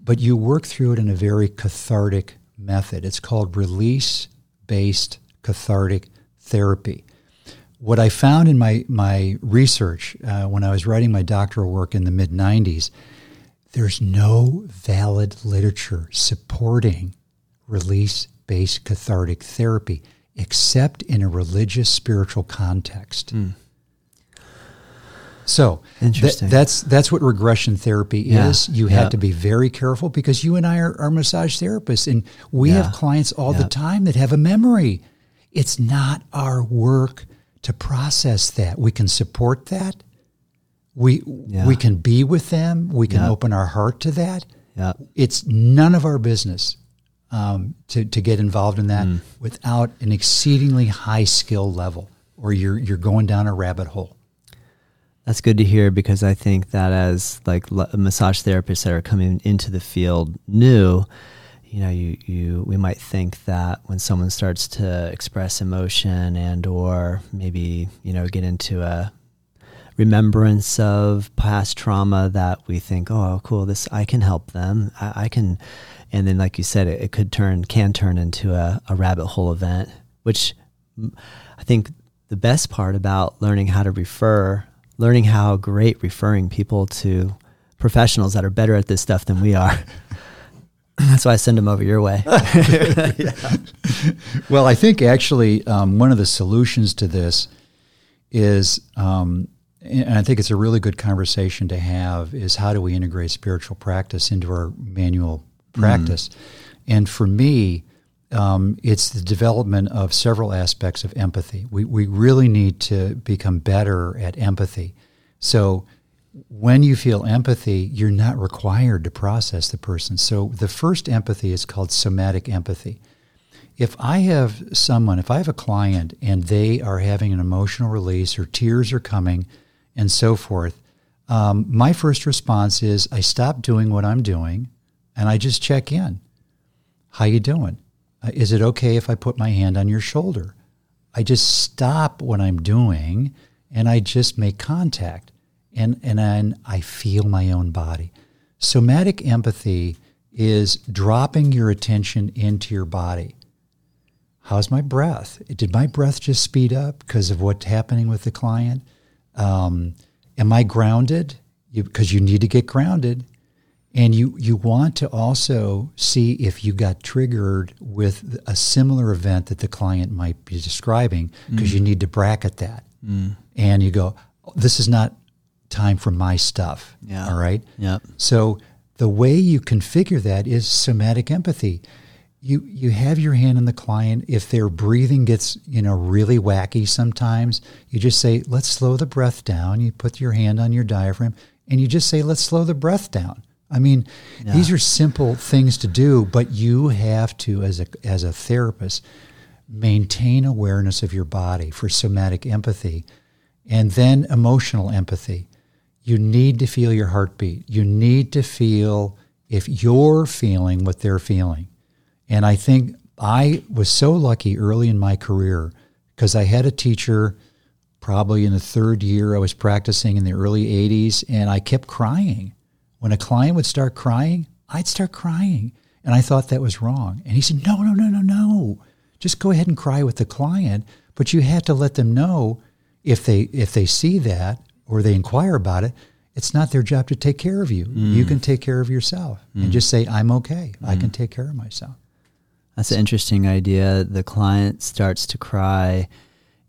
but you work through it in a very cathartic method. It's called release based cathartic therapy. What I found in my, my research uh, when I was writing my doctoral work in the mid 90s, there's no valid literature supporting release based cathartic therapy except in a religious spiritual context. Mm. So Interesting. Th- that's that's what regression therapy yeah. is. You have to be very careful because you and I are, are massage therapists, and we yeah. have clients all the time that have a memory. It's not our work to process that. We can support that. We we can be with them. We can open our heart to that. It's none of our business um, to to get involved in that mm. without an exceedingly high skill level, or you're you're going down a rabbit hole. That's good to hear because I think that as like massage therapists that are coming into the field new, you know, you, you we might think that when someone starts to express emotion and or maybe you know get into a remembrance of past trauma that we think, oh, cool, this I can help them. I, I can, and then like you said, it, it could turn can turn into a, a rabbit hole event, which I think the best part about learning how to refer learning how great referring people to professionals that are better at this stuff than we are. [laughs] That's why I send them over your way. [laughs] yeah. Well, I think actually um, one of the solutions to this is, um, and I think it's a really good conversation to have, is how do we integrate spiritual practice into our manual practice? Mm. And for me, um, it's the development of several aspects of empathy. We, we really need to become better at empathy. So, when you feel empathy, you're not required to process the person. So, the first empathy is called somatic empathy. If I have someone, if I have a client and they are having an emotional release or tears are coming and so forth, um, my first response is I stop doing what I'm doing and I just check in. How you doing? Uh, is it okay if I put my hand on your shoulder? I just stop what I'm doing and I just make contact and, and then I feel my own body. Somatic empathy is dropping your attention into your body. How's my breath? Did my breath just speed up because of what's happening with the client? Um, am I grounded? Because you, you need to get grounded. And you, you want to also see if you got triggered with a similar event that the client might be describing because mm. you need to bracket that. Mm. And you go, this is not time for my stuff. Yeah. All right. Yep. So the way you configure that is somatic empathy. You you have your hand on the client. If their breathing gets you know really wacky sometimes, you just say, "Let's slow the breath down." You put your hand on your diaphragm, and you just say, "Let's slow the breath down." I mean, yeah. these are simple things to do, but you have to, as a as a therapist, maintain awareness of your body for somatic empathy, and then emotional empathy. You need to feel your heartbeat. You need to feel if you're feeling what they're feeling. And I think I was so lucky early in my career because I had a teacher probably in the third year I was practicing in the early 80s, and I kept crying when a client would start crying, I'd start crying. And I thought that was wrong. And he said, No, no, no, no, no. Just go ahead and cry with the client. But you have to let them know if they if they see that or they inquire about it, it's not their job to take care of you. Mm. You can take care of yourself mm. and just say, I'm okay. Mm. I can mm. take care of myself. That's an interesting idea. The client starts to cry,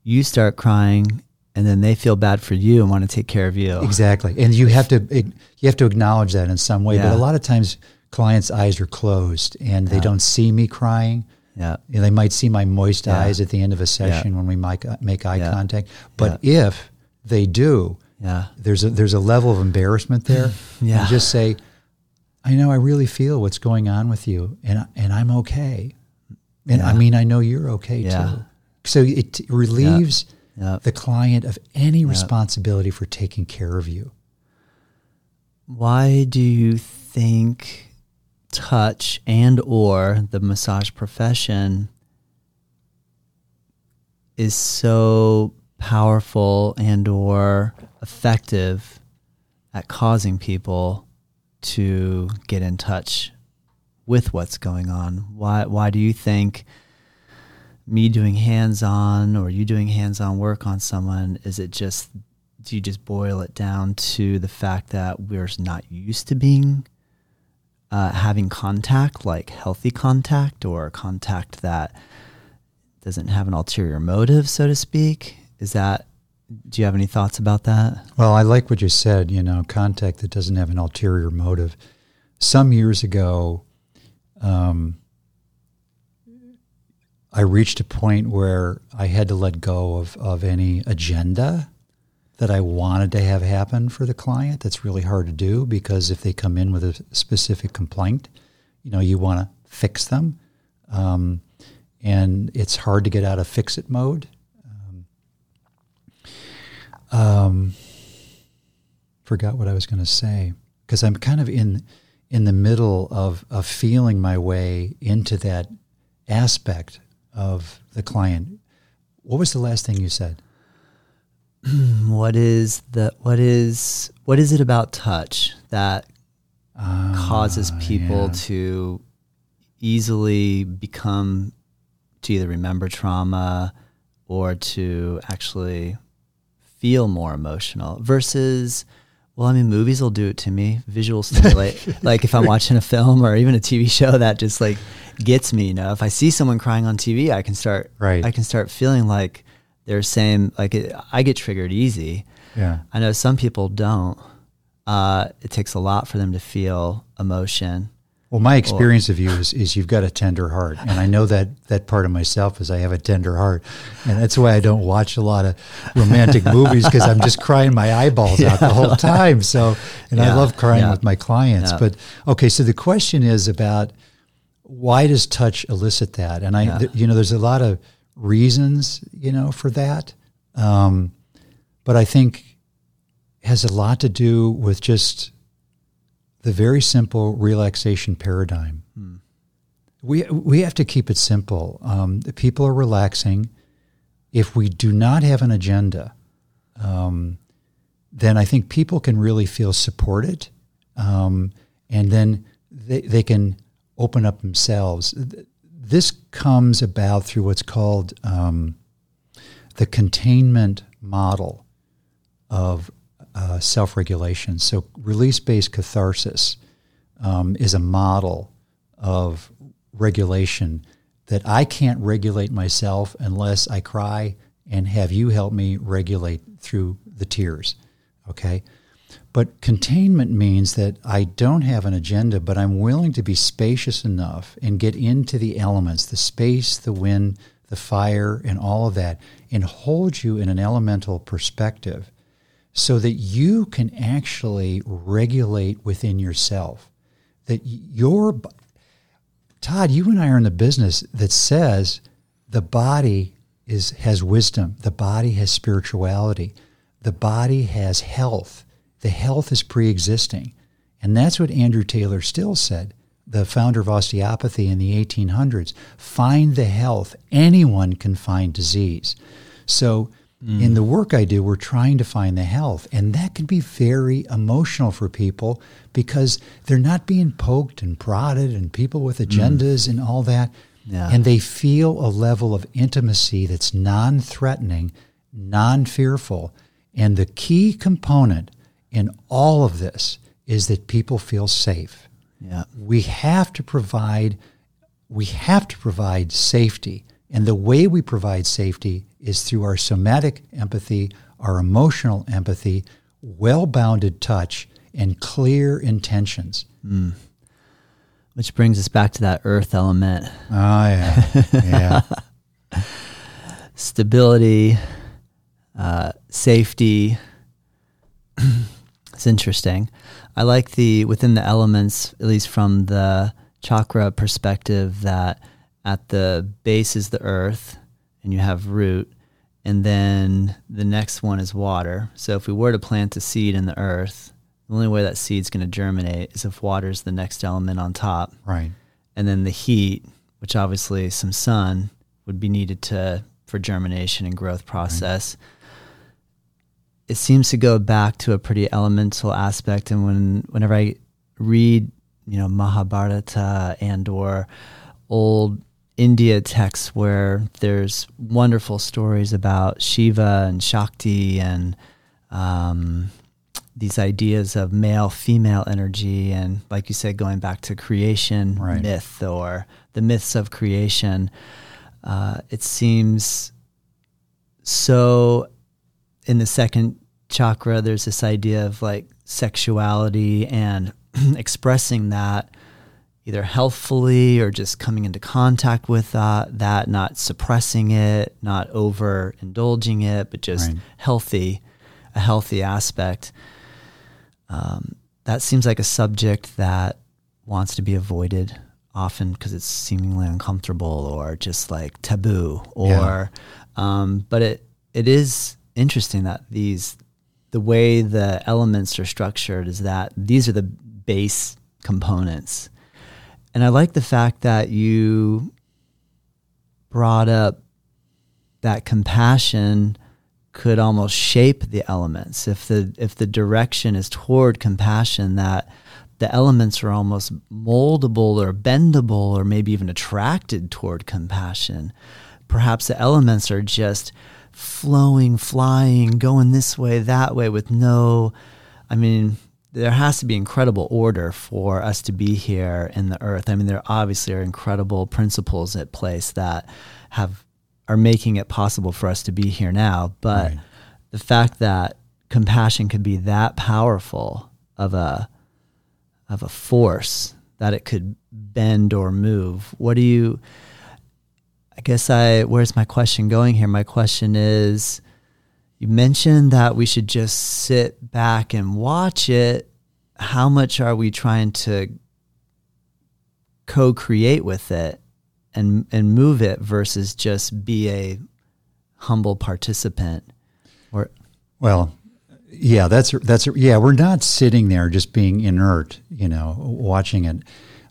you start crying, and then they feel bad for you and want to take care of you. Exactly, and you have to you have to acknowledge that in some way. Yeah. But a lot of times, clients' eyes are closed and they don't see me crying. Yeah, they might see my moist yeah. eyes at the end of a session yeah. when we make uh, make eye contact. But if they do, yeah, there's a there's a level of embarrassment there. [laughs] yeah, just say, I know I really feel what's going on with you, and and I'm okay. And I mean, I know you're okay too. So it relieves Yep. the client of any responsibility for taking care of you. Why do you think touch and or the massage profession is so powerful and or effective at causing people to get in touch with what's going on? Why why do you think me doing hands-on or you doing hands-on work on someone is it just do you just boil it down to the fact that we're not used to being uh, having contact like healthy contact or contact that doesn't have an ulterior motive so to speak is that do you have any thoughts about that Well, I like what you said, you know, contact that doesn't have an ulterior motive. Some years ago, um, I reached a point where I had to let go of, of any agenda that I wanted to have happen for the client. That's really hard to do because if they come in with a specific complaint, you know, you want to fix them. Um, and it's hard to get out of fix it mode. Um, forgot what I was going to say because I'm kind of in in the middle of, of feeling my way into that aspect of the client. What was the last thing you said? [clears throat] what is the what is what is it about touch that ah, causes people yeah. to easily become to either remember trauma or to actually feel more emotional versus well i mean movies will do it to me. Visual stimulate. [laughs] Like if i'm watching a film or even a tv show that just like gets me you know? If i see someone crying on tv i can start Right. i can start feeling like they're saying like it, i get triggered easy. Yeah. i know some people don't. Uh, it takes a lot for them to feel emotion Well, my experience of you is, is you've got a tender heart, and I know that that part of myself is I have a tender heart, and that's why I don't watch a lot of romantic [laughs] movies because I'm just crying my eyeballs out the whole time. So, and I love crying yeah. with my clients. Yeah. But okay, so the question is about why does touch elicit that? And I, Yeah. th- you know, there's a lot of reasons, you know, for that, um, but I think has a lot to do with just the very simple relaxation paradigm. We we have to keep it simple. Um, the people are relaxing. If we do not have an agenda, um, then I think people can really feel supported, um, and then they they can open up themselves. This comes about through what's called um, the containment model of uh, self regulation. So, release based catharsis um, is a model of regulation that I can't regulate myself unless I cry and have you help me regulate through the tears. Okay? But containment means that I don't have an agenda, but I'm willing to be spacious enough and get into the elements the space, the wind, the fire, and all of that, and hold you in an elemental perspective so that you can actually regulate within yourself. That your, Todd, you and I are in the business that says the body is has wisdom, the body has spirituality, the body has health. The health is pre-existing, and that's what Andrew Taylor Still said, the founder of osteopathy in the 1800s. Find the health. Anyone can find disease. So Mm. in the work I do, we're trying to find the health. And that can be very emotional for people because they're not being poked and prodded and people with mm. agendas and all that. Yeah. And they feel a level of intimacy that's non threatening, non fearful. And the key component in all of this is that people feel safe yeah we have to provide we have to provide safety and the way we provide safety is through our somatic empathy our emotional empathy well-bounded touch and clear intentions. Which brings us back to that earth element. Oh yeah. Yeah. [laughs] Stability, uh, safety. [clears throat] it's interesting. I like the within the elements, at least from the chakra perspective, that at the base is the earth, and you have root, and then the next one is water. So if we were to plant a seed in the earth, the only way that seed's going to germinate is if water is the next element on top. Right. And then the heat, which obviously some sun would be needed to for germination and growth process. Right. It seems to go back to a pretty elemental aspect and when whenever I read, you know, Mahabharata and or old India texts where there's wonderful stories about Shiva and Shakti and um, these ideas of male female energy and like you said going back to creation right. myth or the myths of creation uh, it seems so in the second chakra there's this idea of like sexuality and [clears throat] expressing that either healthfully or just coming into contact with that, that not suppressing it, not over indulging it, but just right. healthy, a healthy aspect. Um, that seems like a subject that wants to be avoided often because it's seemingly uncomfortable or just like taboo or yeah. um, but it it is interesting that these the way the elements are structured is that these are the base components and I like the fact that you brought up that compassion could almost shape the elements. If the if the direction is toward compassion, that the elements are almost moldable or bendable or maybe even attracted toward compassion. Perhaps the elements are just flowing, flying, going this way, that way with no I mean, there has to be incredible order for us to be here in the earth. I mean, there obviously are incredible principles at place that have are making it possible for us to be here now. But right. the fact that compassion could be that powerful of a of a force that it could bend or move. What do you I guess I where's my question going here? My question is you mentioned that we should just sit back and watch it. How much are we trying to co-create with it and and move it versus just be a humble participant? Or well, yeah, that's that's yeah. We're not sitting there just being inert, you know, watching it.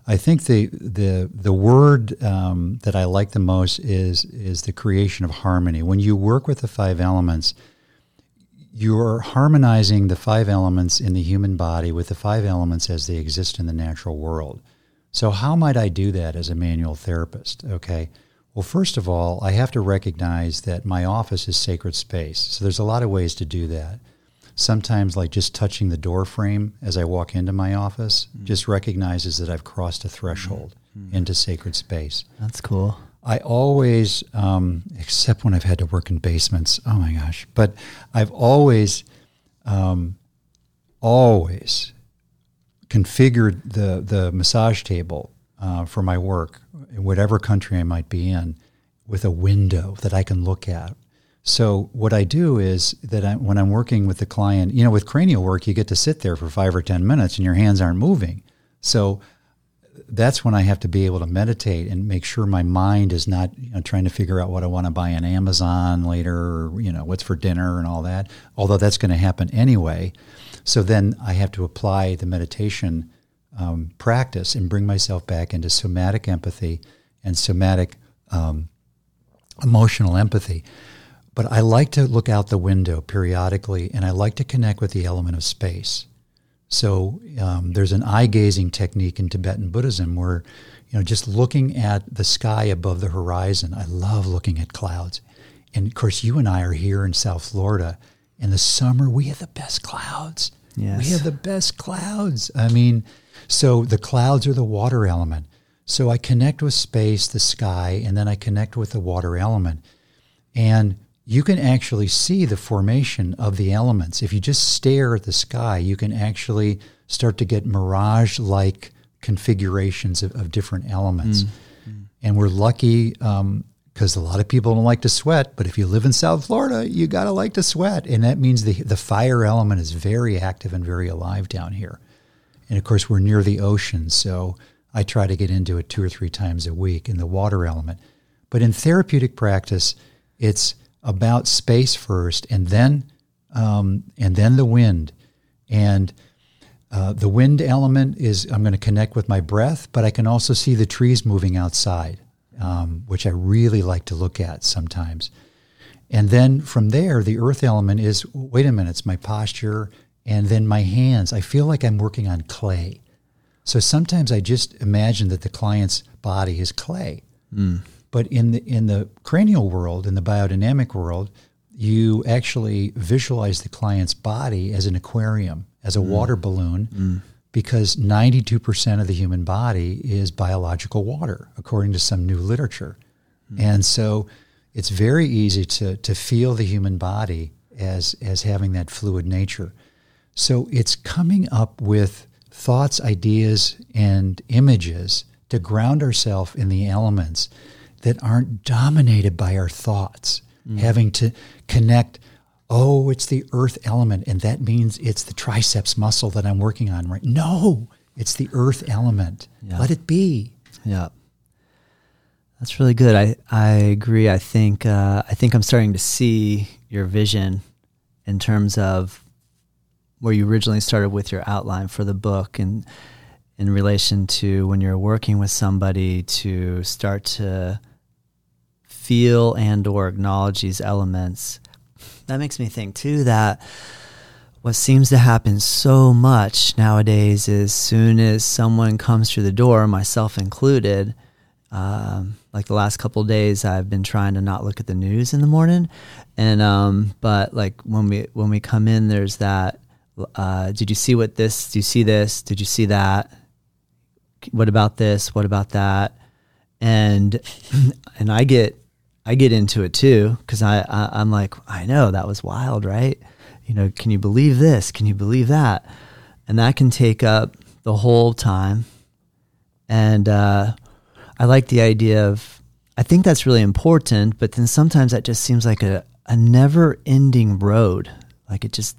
I think the the the word um, that I like the most is is the creation of harmony. When you work with the five elements, you're harmonizing the five elements in the human body with the five elements as they exist in the natural world. So, how might I do that as a manual therapist? Okay. Well, first of all, I have to recognize that my office is sacred space. So, there's a lot of ways to do that. Sometimes, like just touching the door frame as I walk into my office, mm-hmm. just recognizes that I've crossed a threshold mm-hmm. into sacred space. That's cool. I always, um, except when I've had to work in basements, oh my gosh, but I've always, um, always configured the, the massage table uh, for my work, in whatever country I might be in, with a window that I can look at. So what I do is that I, when I'm working with the client, you know, with cranial work, you get to sit there for five or ten minutes and your hands aren't moving. So that's when I have to be able to meditate and make sure my mind is not you know, trying to figure out what I want to buy on Amazon later, or, you know, what's for dinner and all that. Although that's going to happen anyway. So then I have to apply the meditation um, practice and bring myself back into somatic empathy and somatic um, emotional empathy. But I like to look out the window periodically, and I like to connect with the element of space. So um, there's an eye gazing technique in Tibetan Buddhism where, you know, just looking at the sky above the horizon. I love looking at clouds. And of course, you and I are here in South Florida. In the summer, we have the best clouds. Yes. We have the best clouds. I mean, so the clouds are the water element. So I connect with space, the sky, and then I connect with the water element. And you can actually see the formation of the elements. If you just stare at the sky, you can actually start to get mirage like configurations of, of, different elements. Mm. And we're lucky because um, a lot of people don't like to sweat, but if you live in South Florida, you got to like to sweat. And that means the, the fire element is very active and very alive down here. And of course, we're near the ocean, so I try to get into it two or three times a week in the water element. But in therapeutic practice, it's about space first, and then um, and then the wind, and uh, the wind element is I'm going to connect with my breath, but I can also see the trees moving outside, um, which I really like to look at sometimes. And then from there, the earth element is wait a minute, it's my posture, and then my hands. I feel like I'm working on clay. So sometimes I just imagine that the client's body is clay. Mm. But in the in the cranial world, in the biodynamic world, you actually visualize the client's body as an aquarium, as a mm. water balloon, mm. because 92% of the human body is biological water, according to some new literature. Mm. And so it's very easy to, to feel the human body as, as having that fluid nature. So it's coming up with thoughts, ideas, and images to ground ourselves in the elements that aren't dominated by our thoughts, mm. having to connect, oh, it's the earth element, and that means it's the triceps muscle that I'm working on, right? No, it's the earth element. Yeah. Let it be. Yeah. That's really good. I, I agree. I think uh, I think I'm starting to see your vision in terms of where you originally started with your outline for the book and in relation to when you're working with somebody to start to feel and or acknowledge these elements. That makes me think too that what seems to happen so much nowadays is soon as someone comes through the door myself included um, like the last couple days i've been trying to not look at the news in the morning. And um, but like when we when we come in there's that uh, did you see what this do you see this? Did you see that? What about this? What about that? And [clears throat] and i get I get into it too because I, I am like I know that was wild, right? You know, can you believe this? Can you believe that? And that can take up the whole time. And uh, I like the idea of I think that's really important, but then sometimes that just seems like a, a never ending road. Like it just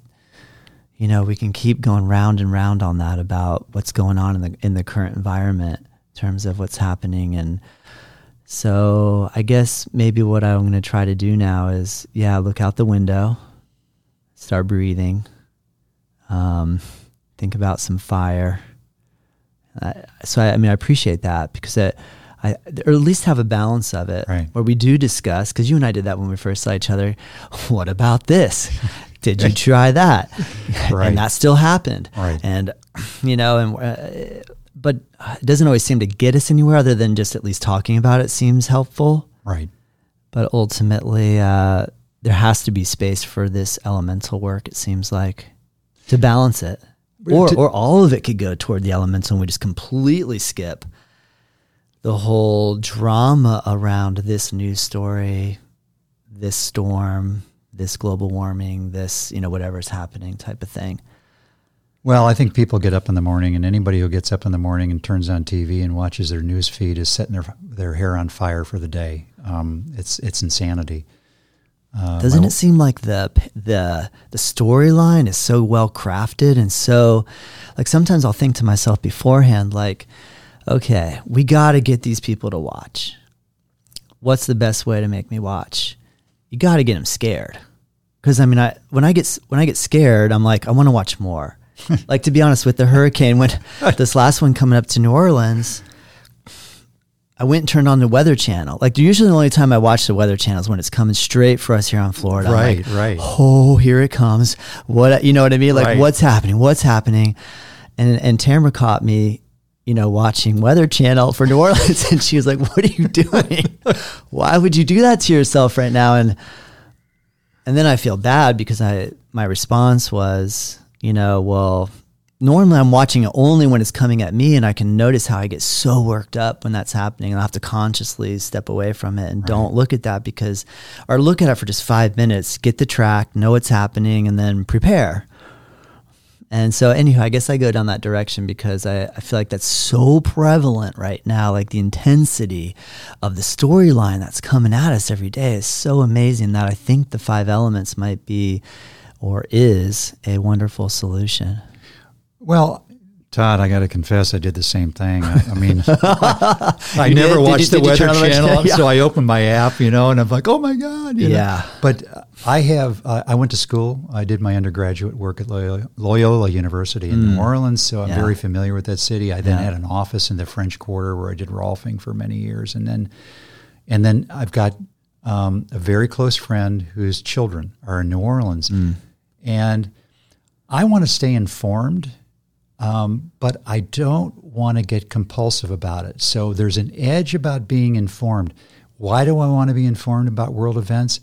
you know, we can keep going round and round on that about what's going on in the in the current environment in terms of what's happening and so I guess maybe what I'm going to try to do now is, yeah, look out the window, start breathing, um, think about some fire. Uh, so I, I, mean, I appreciate that because it, I, or at least have a balance of it right. where we do discuss. Because you and I did that when we first saw each other. [laughs] What about this? [laughs] Did you try that? right. And that still happened. Right. And you know, and. Uh, but it doesn't always seem to get us anywhere other than just at least talking about it seems helpful. Right. But ultimately, uh, there has to be space for this elemental work, it seems like, to balance it. Or, to, or all of it could go toward the elemental and we just completely skip the whole drama around this news story, this storm, this global warming, this, you know, whatever's happening type of thing. Well, I think people get up in the morning, and anybody who gets up in the morning and turns on TV and watches their news feed is setting their their hair on fire for the day. Um, it's it's insanity. Uh, Doesn't it seem like the the the storyline is so well crafted and so like sometimes I'll think to myself beforehand like, okay, we got to get these people to watch. What's the best way to make me watch? You got to get them scared. Because I mean, I when I get when I get scared, I'm like, I want to watch more. Like to be honest, with the hurricane, when this last one coming up to New Orleans, I went and turned on the Weather Channel. Like usually the only time I watch the Weather Channel is when it's coming straight for us here on Florida. Right, like, right. Oh, here it comes. What you know what I mean? Like right. what's happening? What's happening? And and Tamara caught me, you know, watching Weather Channel for New [laughs] Orleans, and she was like, "What are you doing? Why would you do that to yourself right now?" And and then I feel bad because I my response was you know, well, normally I'm watching it only when it's coming at me, and I can notice how I get so worked up when that's happening. And I have to consciously step away from it and right. don't look at that because, or look at it for just five minutes, get the track, know what's happening, and then prepare. And so, anyhow, I guess I go down that direction because I, I feel like that's so prevalent right now. Like the intensity of the storyline that's coming at us every day is so amazing that I think the five elements might be or is a wonderful solution? Well, Todd, I got to confess, I did the same thing. I, I mean, [laughs] I, I never did? Watched the did you Weather the Channel, channel? Yeah. so I opened my app, you know, and I'm like, oh my god, you know. Yeah. But uh, I have, uh, I went to school. I did my undergraduate work at Loyola, Loyola University in New Orleans, so I'm Mm. Yeah. very familiar with that city. I then Yeah. had an office in the French Quarter where I did rolfing for many years, and then, and then I've got um, a very close friend whose children are in New Orleans, Mm. And I want to stay informed um, but I don't want to get compulsive about it. So there's an edge about being informed. Why do I want to be informed about world events?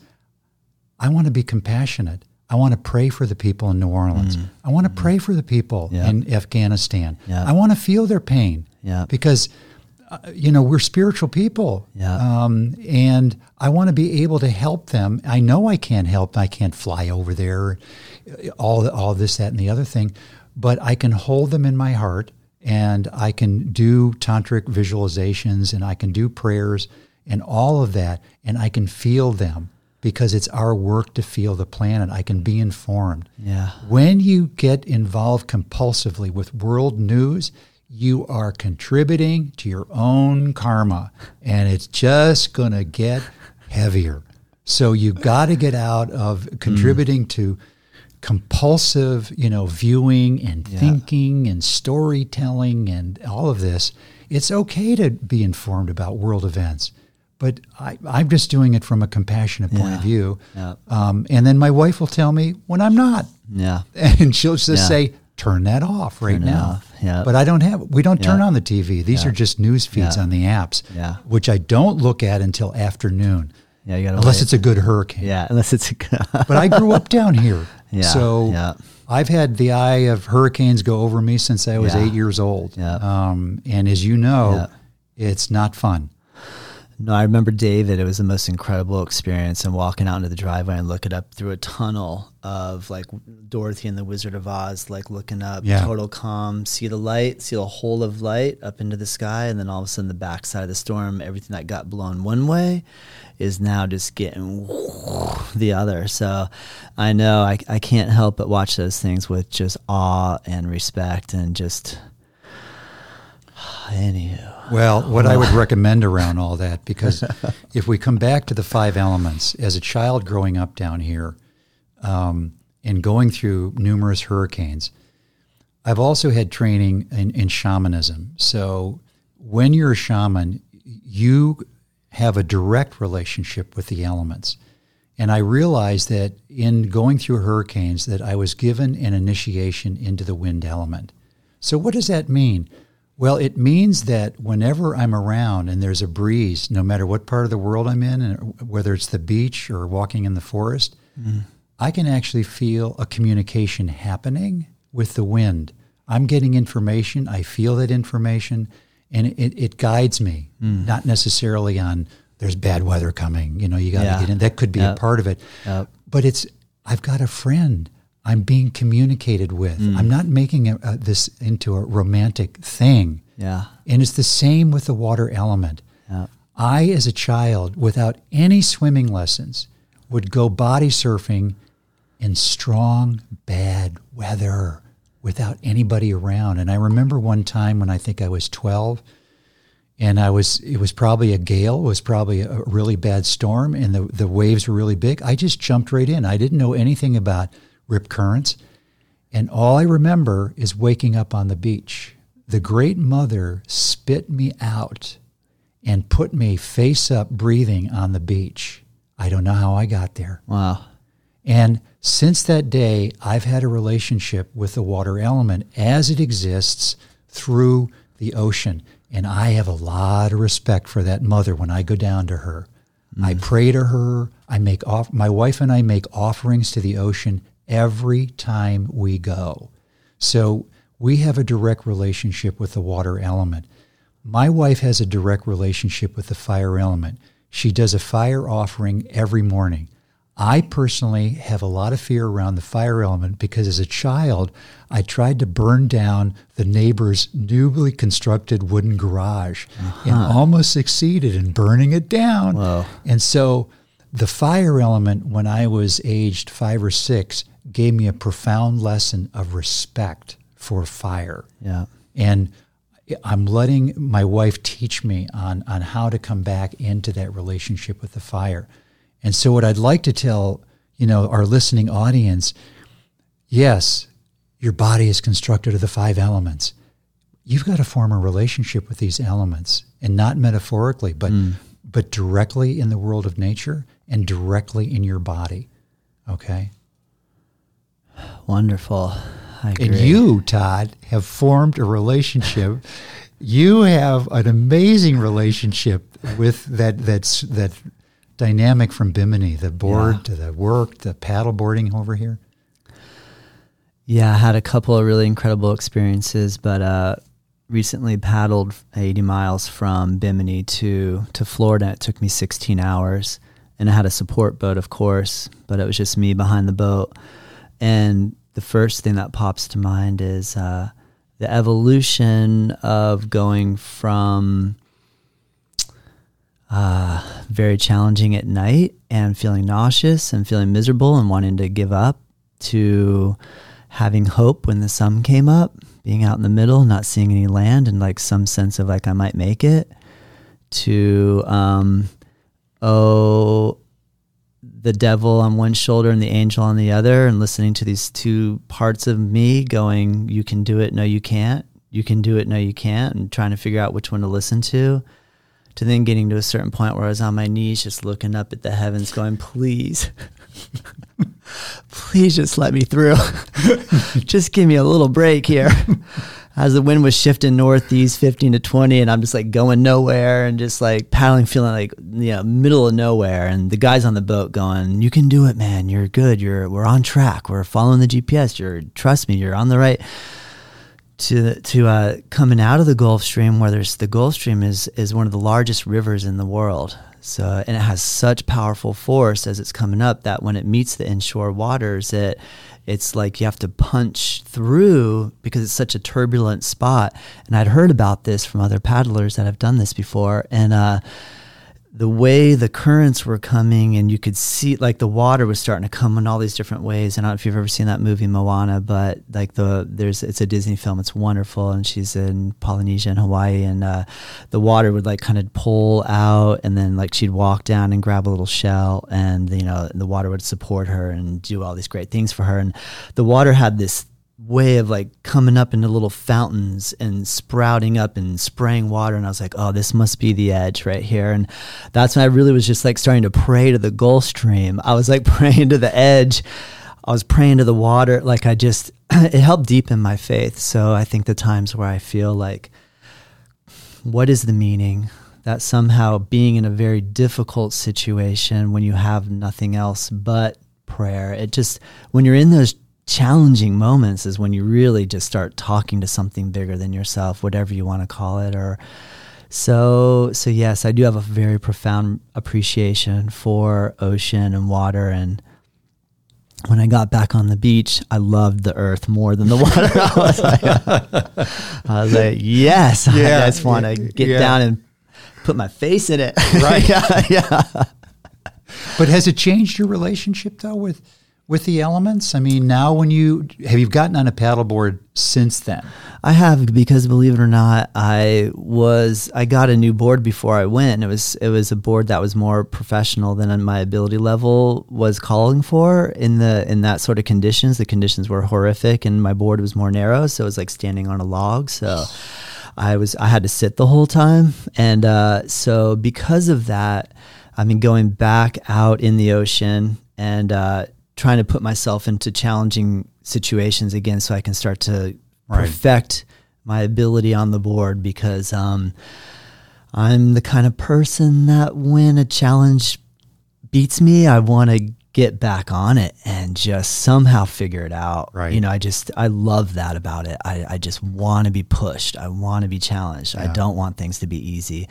I want to be compassionate. I want to pray for the people in New Orleans. I want to pray for the people Mm. Yeah. in Afghanistan. Yeah. I want to feel their pain Yeah. because, uh, you know, we're spiritual people. Yeah. Um, and I want to be able to help them. I know I can't help. I can't fly over there, all all this, that, and the other thing, but I can hold them in my heart, and I can do tantric visualizations, and I can do prayers, and all of that, and I can feel them because it's our work to feel the planet. I can be informed. Yeah. When you get involved compulsively with world news, you are contributing to your own karma, and it's just going to get heavier. So you got to get out of contributing to compulsive, you know, viewing and thinking and storytelling and all of this. It's okay to be informed about world events, but I, I'm just doing it from a compassionate point of view. Yeah. Um, and then my wife will tell me when I'm not Yeah. [laughs] and she'll just Yeah. say, "Turn that off right Turn now." yeah. But I don't have. We don't turn on the TV. These Yeah. are just news feeds Yeah. on the apps, Yeah. which I don't look at until afternoon, Yeah. You gotta unless wait. it's a good hurricane. yeah. Unless it's a [laughs] But I grew up down here, [laughs] Yeah, so yeah. I've had the eye of hurricanes go over me since I was Yeah. eight years old. Yeah. Um, and as you know, it's not fun. No, I remember David. It was the most incredible experience and walking out into the driveway and looking up through a tunnel of like Dorothy and the Wizard of Oz, like looking up, Yeah. total calm, see the light, see the hole of light up into the sky, and then all of a sudden the backside of the storm, everything that got blown one way is now just getting [laughs] the other. So I know I, I can't help but watch those things with just awe and respect and just [sighs] anywho. Well, what I would recommend around all that, because [laughs] if we come back to the five elements, as a child growing up down here um, and going through numerous hurricanes, I've also had training in, in shamanism. So when you're a shaman, you have a direct relationship with the elements. And I realized that in going through hurricanes that I was given an initiation into the wind element. So what does that mean? Well, it means that whenever I'm around and there's a breeze, no matter what part of the world I'm in, and whether it's the beach or walking in the forest, mm-hmm. I can actually feel a communication happening with the wind. I'm getting information, I feel that information, and it, it guides me, mm. not necessarily on there's bad weather coming, you know, you got to Yeah. get in. That could be a part of it. Yep. But it's, I've got a friend I'm being communicated with. Mm. I'm not making a, a, this into a romantic thing. Yeah. And it's the same with the water element. Yeah. I, as a child, without any swimming lessons, would go body surfing in strong, bad weather without anybody around. And I remember one time when I think I was 12, and I was, it was probably a gale, it was probably a really bad storm, and the, the waves were really big. I just jumped right in. I didn't know anything about rip currents. And all I remember is waking up on the beach. The Great Mother spit me out and put me face up breathing on the beach. I don't know how I got there. Wow. And since that day, I've had a relationship with the water element as it exists through the ocean. And I have a lot of respect for that mother when I go down to her. I mm. pray to her. I make off my wife and I make offerings to the ocean every time we go. So we have a direct relationship with the water element. My wife has a direct relationship with the fire element. She does a fire offering every morning. I personally have a lot of fear around the fire element because as a child, I tried to burn down the neighbor's newly constructed wooden garage and uh-huh. almost succeeded in burning it down. Whoa. And so the fire element, when I was aged five or six, gave me a profound lesson of respect for fire. Yeah. and I'm letting my wife teach me on on how to come back into that relationship with the fire. And so what I'd like to tell, you know, our listening audience, yes, your body is constructed of the five elements. You've got to form a relationship with these elements and not metaphorically, but mm. but directly in the world of nature and directly in your body. Okay? Wonderful. And you, Todd, have formed a relationship. [laughs] you have an amazing relationship with that that's that dynamic from Bimini, the board yeah. to the work, the paddle boarding over here. Yeah, I had a couple of really incredible experiences, but uh, recently paddled 80 miles from Bimini to to Florida. It took me 16 hours, and I had a support boat, of course, but it was just me behind the boat. And the first thing that pops to mind is uh, the evolution of going from uh, very challenging at night and feeling nauseous and feeling miserable and wanting to give up to having hope when the sun came up, being out in the middle, not seeing any land, and like some sense of like I might make it, to um, oh, the devil on one shoulder and the angel on the other and listening to these two parts of me going you can do it no you can't. You can do it no you can't and trying to figure out which one to listen to to then getting to a certain point where I was on my knees just looking up at the heavens going please [laughs] please just let me through. [laughs] Just give me a little break here [laughs] as the wind was shifting northeast 15 to 20 and i'm just like going nowhere and just like paddling feeling like you know middle of nowhere and the guys on the boat going you can do it man. You're good. You're we're on track. We're following the gps you're trust me you're on the right to to uh, coming out of the Gulf Stream, where there's the Gulf Stream is is one of the largest rivers in the world. So and it has such powerful force as it's coming up that when it meets the inshore waters, it it's like you have to punch through because it's such a turbulent spot. And I'd heard about this from other paddlers that have done this before. And uh, the way the currents were coming and you could see like the water was starting to come in all these different ways. I don't know if you've ever seen that movie Moana, but like the there's it's a Disney film. It's wonderful, and she's in Polynesia and Hawaii, and uh, the water would like kind of pull out, and then like she'd walk down and grab a little shell, and you know the water would support her and do all these great things for her. And the water had this way of like coming up into little fountains and sprouting up and spraying water and I was like, "Oh, this must be the edge right here." And that's when I really was just like starting to pray to the Gulf Stream. I was like [laughs] praying to the edge. I was praying to the water like I just [clears throat] it helped deepen my faith. So I think the times where I feel like what is the meaning? That somehow being in a very difficult situation when you have nothing else but prayer. It just when you're in those challenging moments is when you really just start talking to something bigger than yourself, whatever you want to call it. Or so, so yes, I do have a very profound appreciation for ocean and water. And when I got back on the beach, I loved the earth more than the water. [laughs] I, was like, I was like, yes, yeah, I just want to get yeah. down and put my face in it. [laughs] Right. yeah, yeah. But has it changed your relationship though with with the elements? I mean, now when you have you gotten on a paddleboard since then? I have because believe it or not, I was I got a new board before I went. It was it was a board that was more professional than my ability level was calling for in the in that sort of conditions. The conditions were horrific and my board was more narrow, so it was like standing on a log. So I was I had to sit the whole time. And uh, so because of that, I mean going back out in the ocean and uh, trying to put myself into challenging situations again so I can start to right. perfect my ability on the board because um, I'm the kind of person that when a challenge beats me, I want to get back on it and just somehow figure it out. Right. You know, I just, I love that about it. I, I just want to be pushed. I want to be challenged. Yeah. I don't want things to be easy.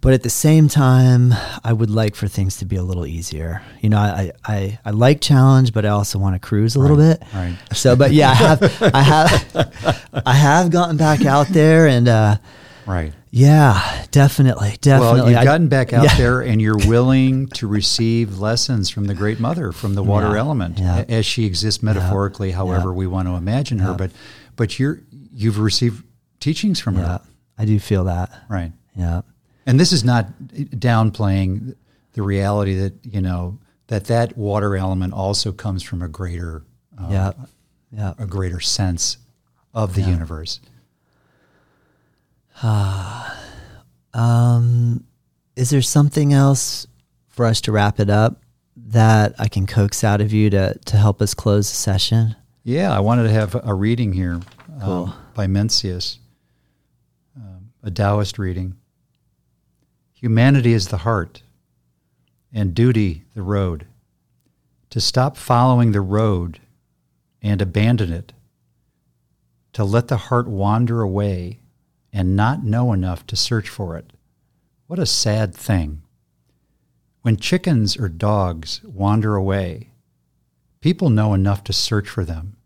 But at the same time, I would like for things to be a little easier. You know, I, I, I like challenge, but I also want to cruise a little bit. Right. So, but yeah, I have, I have, I have gotten back out there and, uh, right yeah, definitely, definitely. Well, you've gotten back out yeah. there, and you're [laughs] willing to receive lessons from the Great Mother, from the water yeah, element, yeah. as she exists metaphorically, however we want to imagine her. But, but you're you've received teachings from her. I do feel that. Right. Yeah. And this is not downplaying the reality that, you know, that that water element also comes from a greater, uh, Yeah. Yeah. a greater sense of the universe. Um, is there something else for us to wrap it up that I can coax out of you to, to help us close the session? Yeah, I wanted to have a reading here um, by Mencius, um, a Taoist reading. Humanity is the heart, and duty the road. To stop following the road and abandon it, to let the heart wander away and not know enough to search for it. What a sad thing. When chickens or dogs wander away, People know enough to search for them,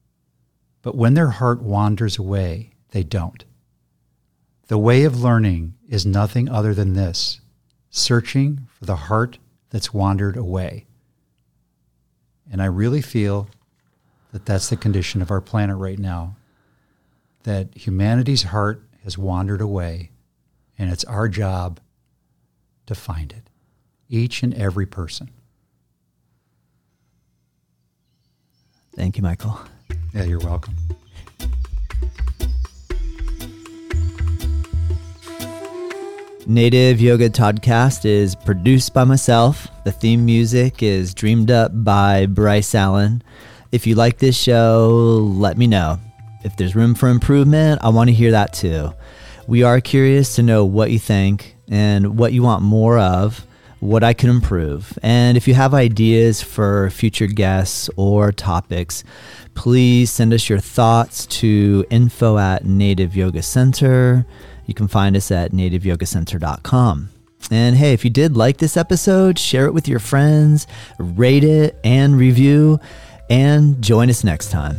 but when their heart wanders away, they don't. The way of learning is nothing other than this searching for the heart that's wandered away. And I really feel that that's the condition of our planet right now. That humanity's heart has wandered away, and it's our job to find it, each and every person. Thank you, Michael. Yeah, you're welcome. Native Yoga Toddcast is produced by myself. The theme music is dreamed up by Bryce Allen. If you like this show, let me know. If there's room for improvement, I want to hear that too. We are curious to know what you think and what you want more of, what I can improve. And if you have ideas for future guests or topics, please send us your thoughts to info at Native Yoga Center. You can find us at nativeyogacenter.com. And hey, if you did like this episode, share it with your friends, rate it and review, and join us next time.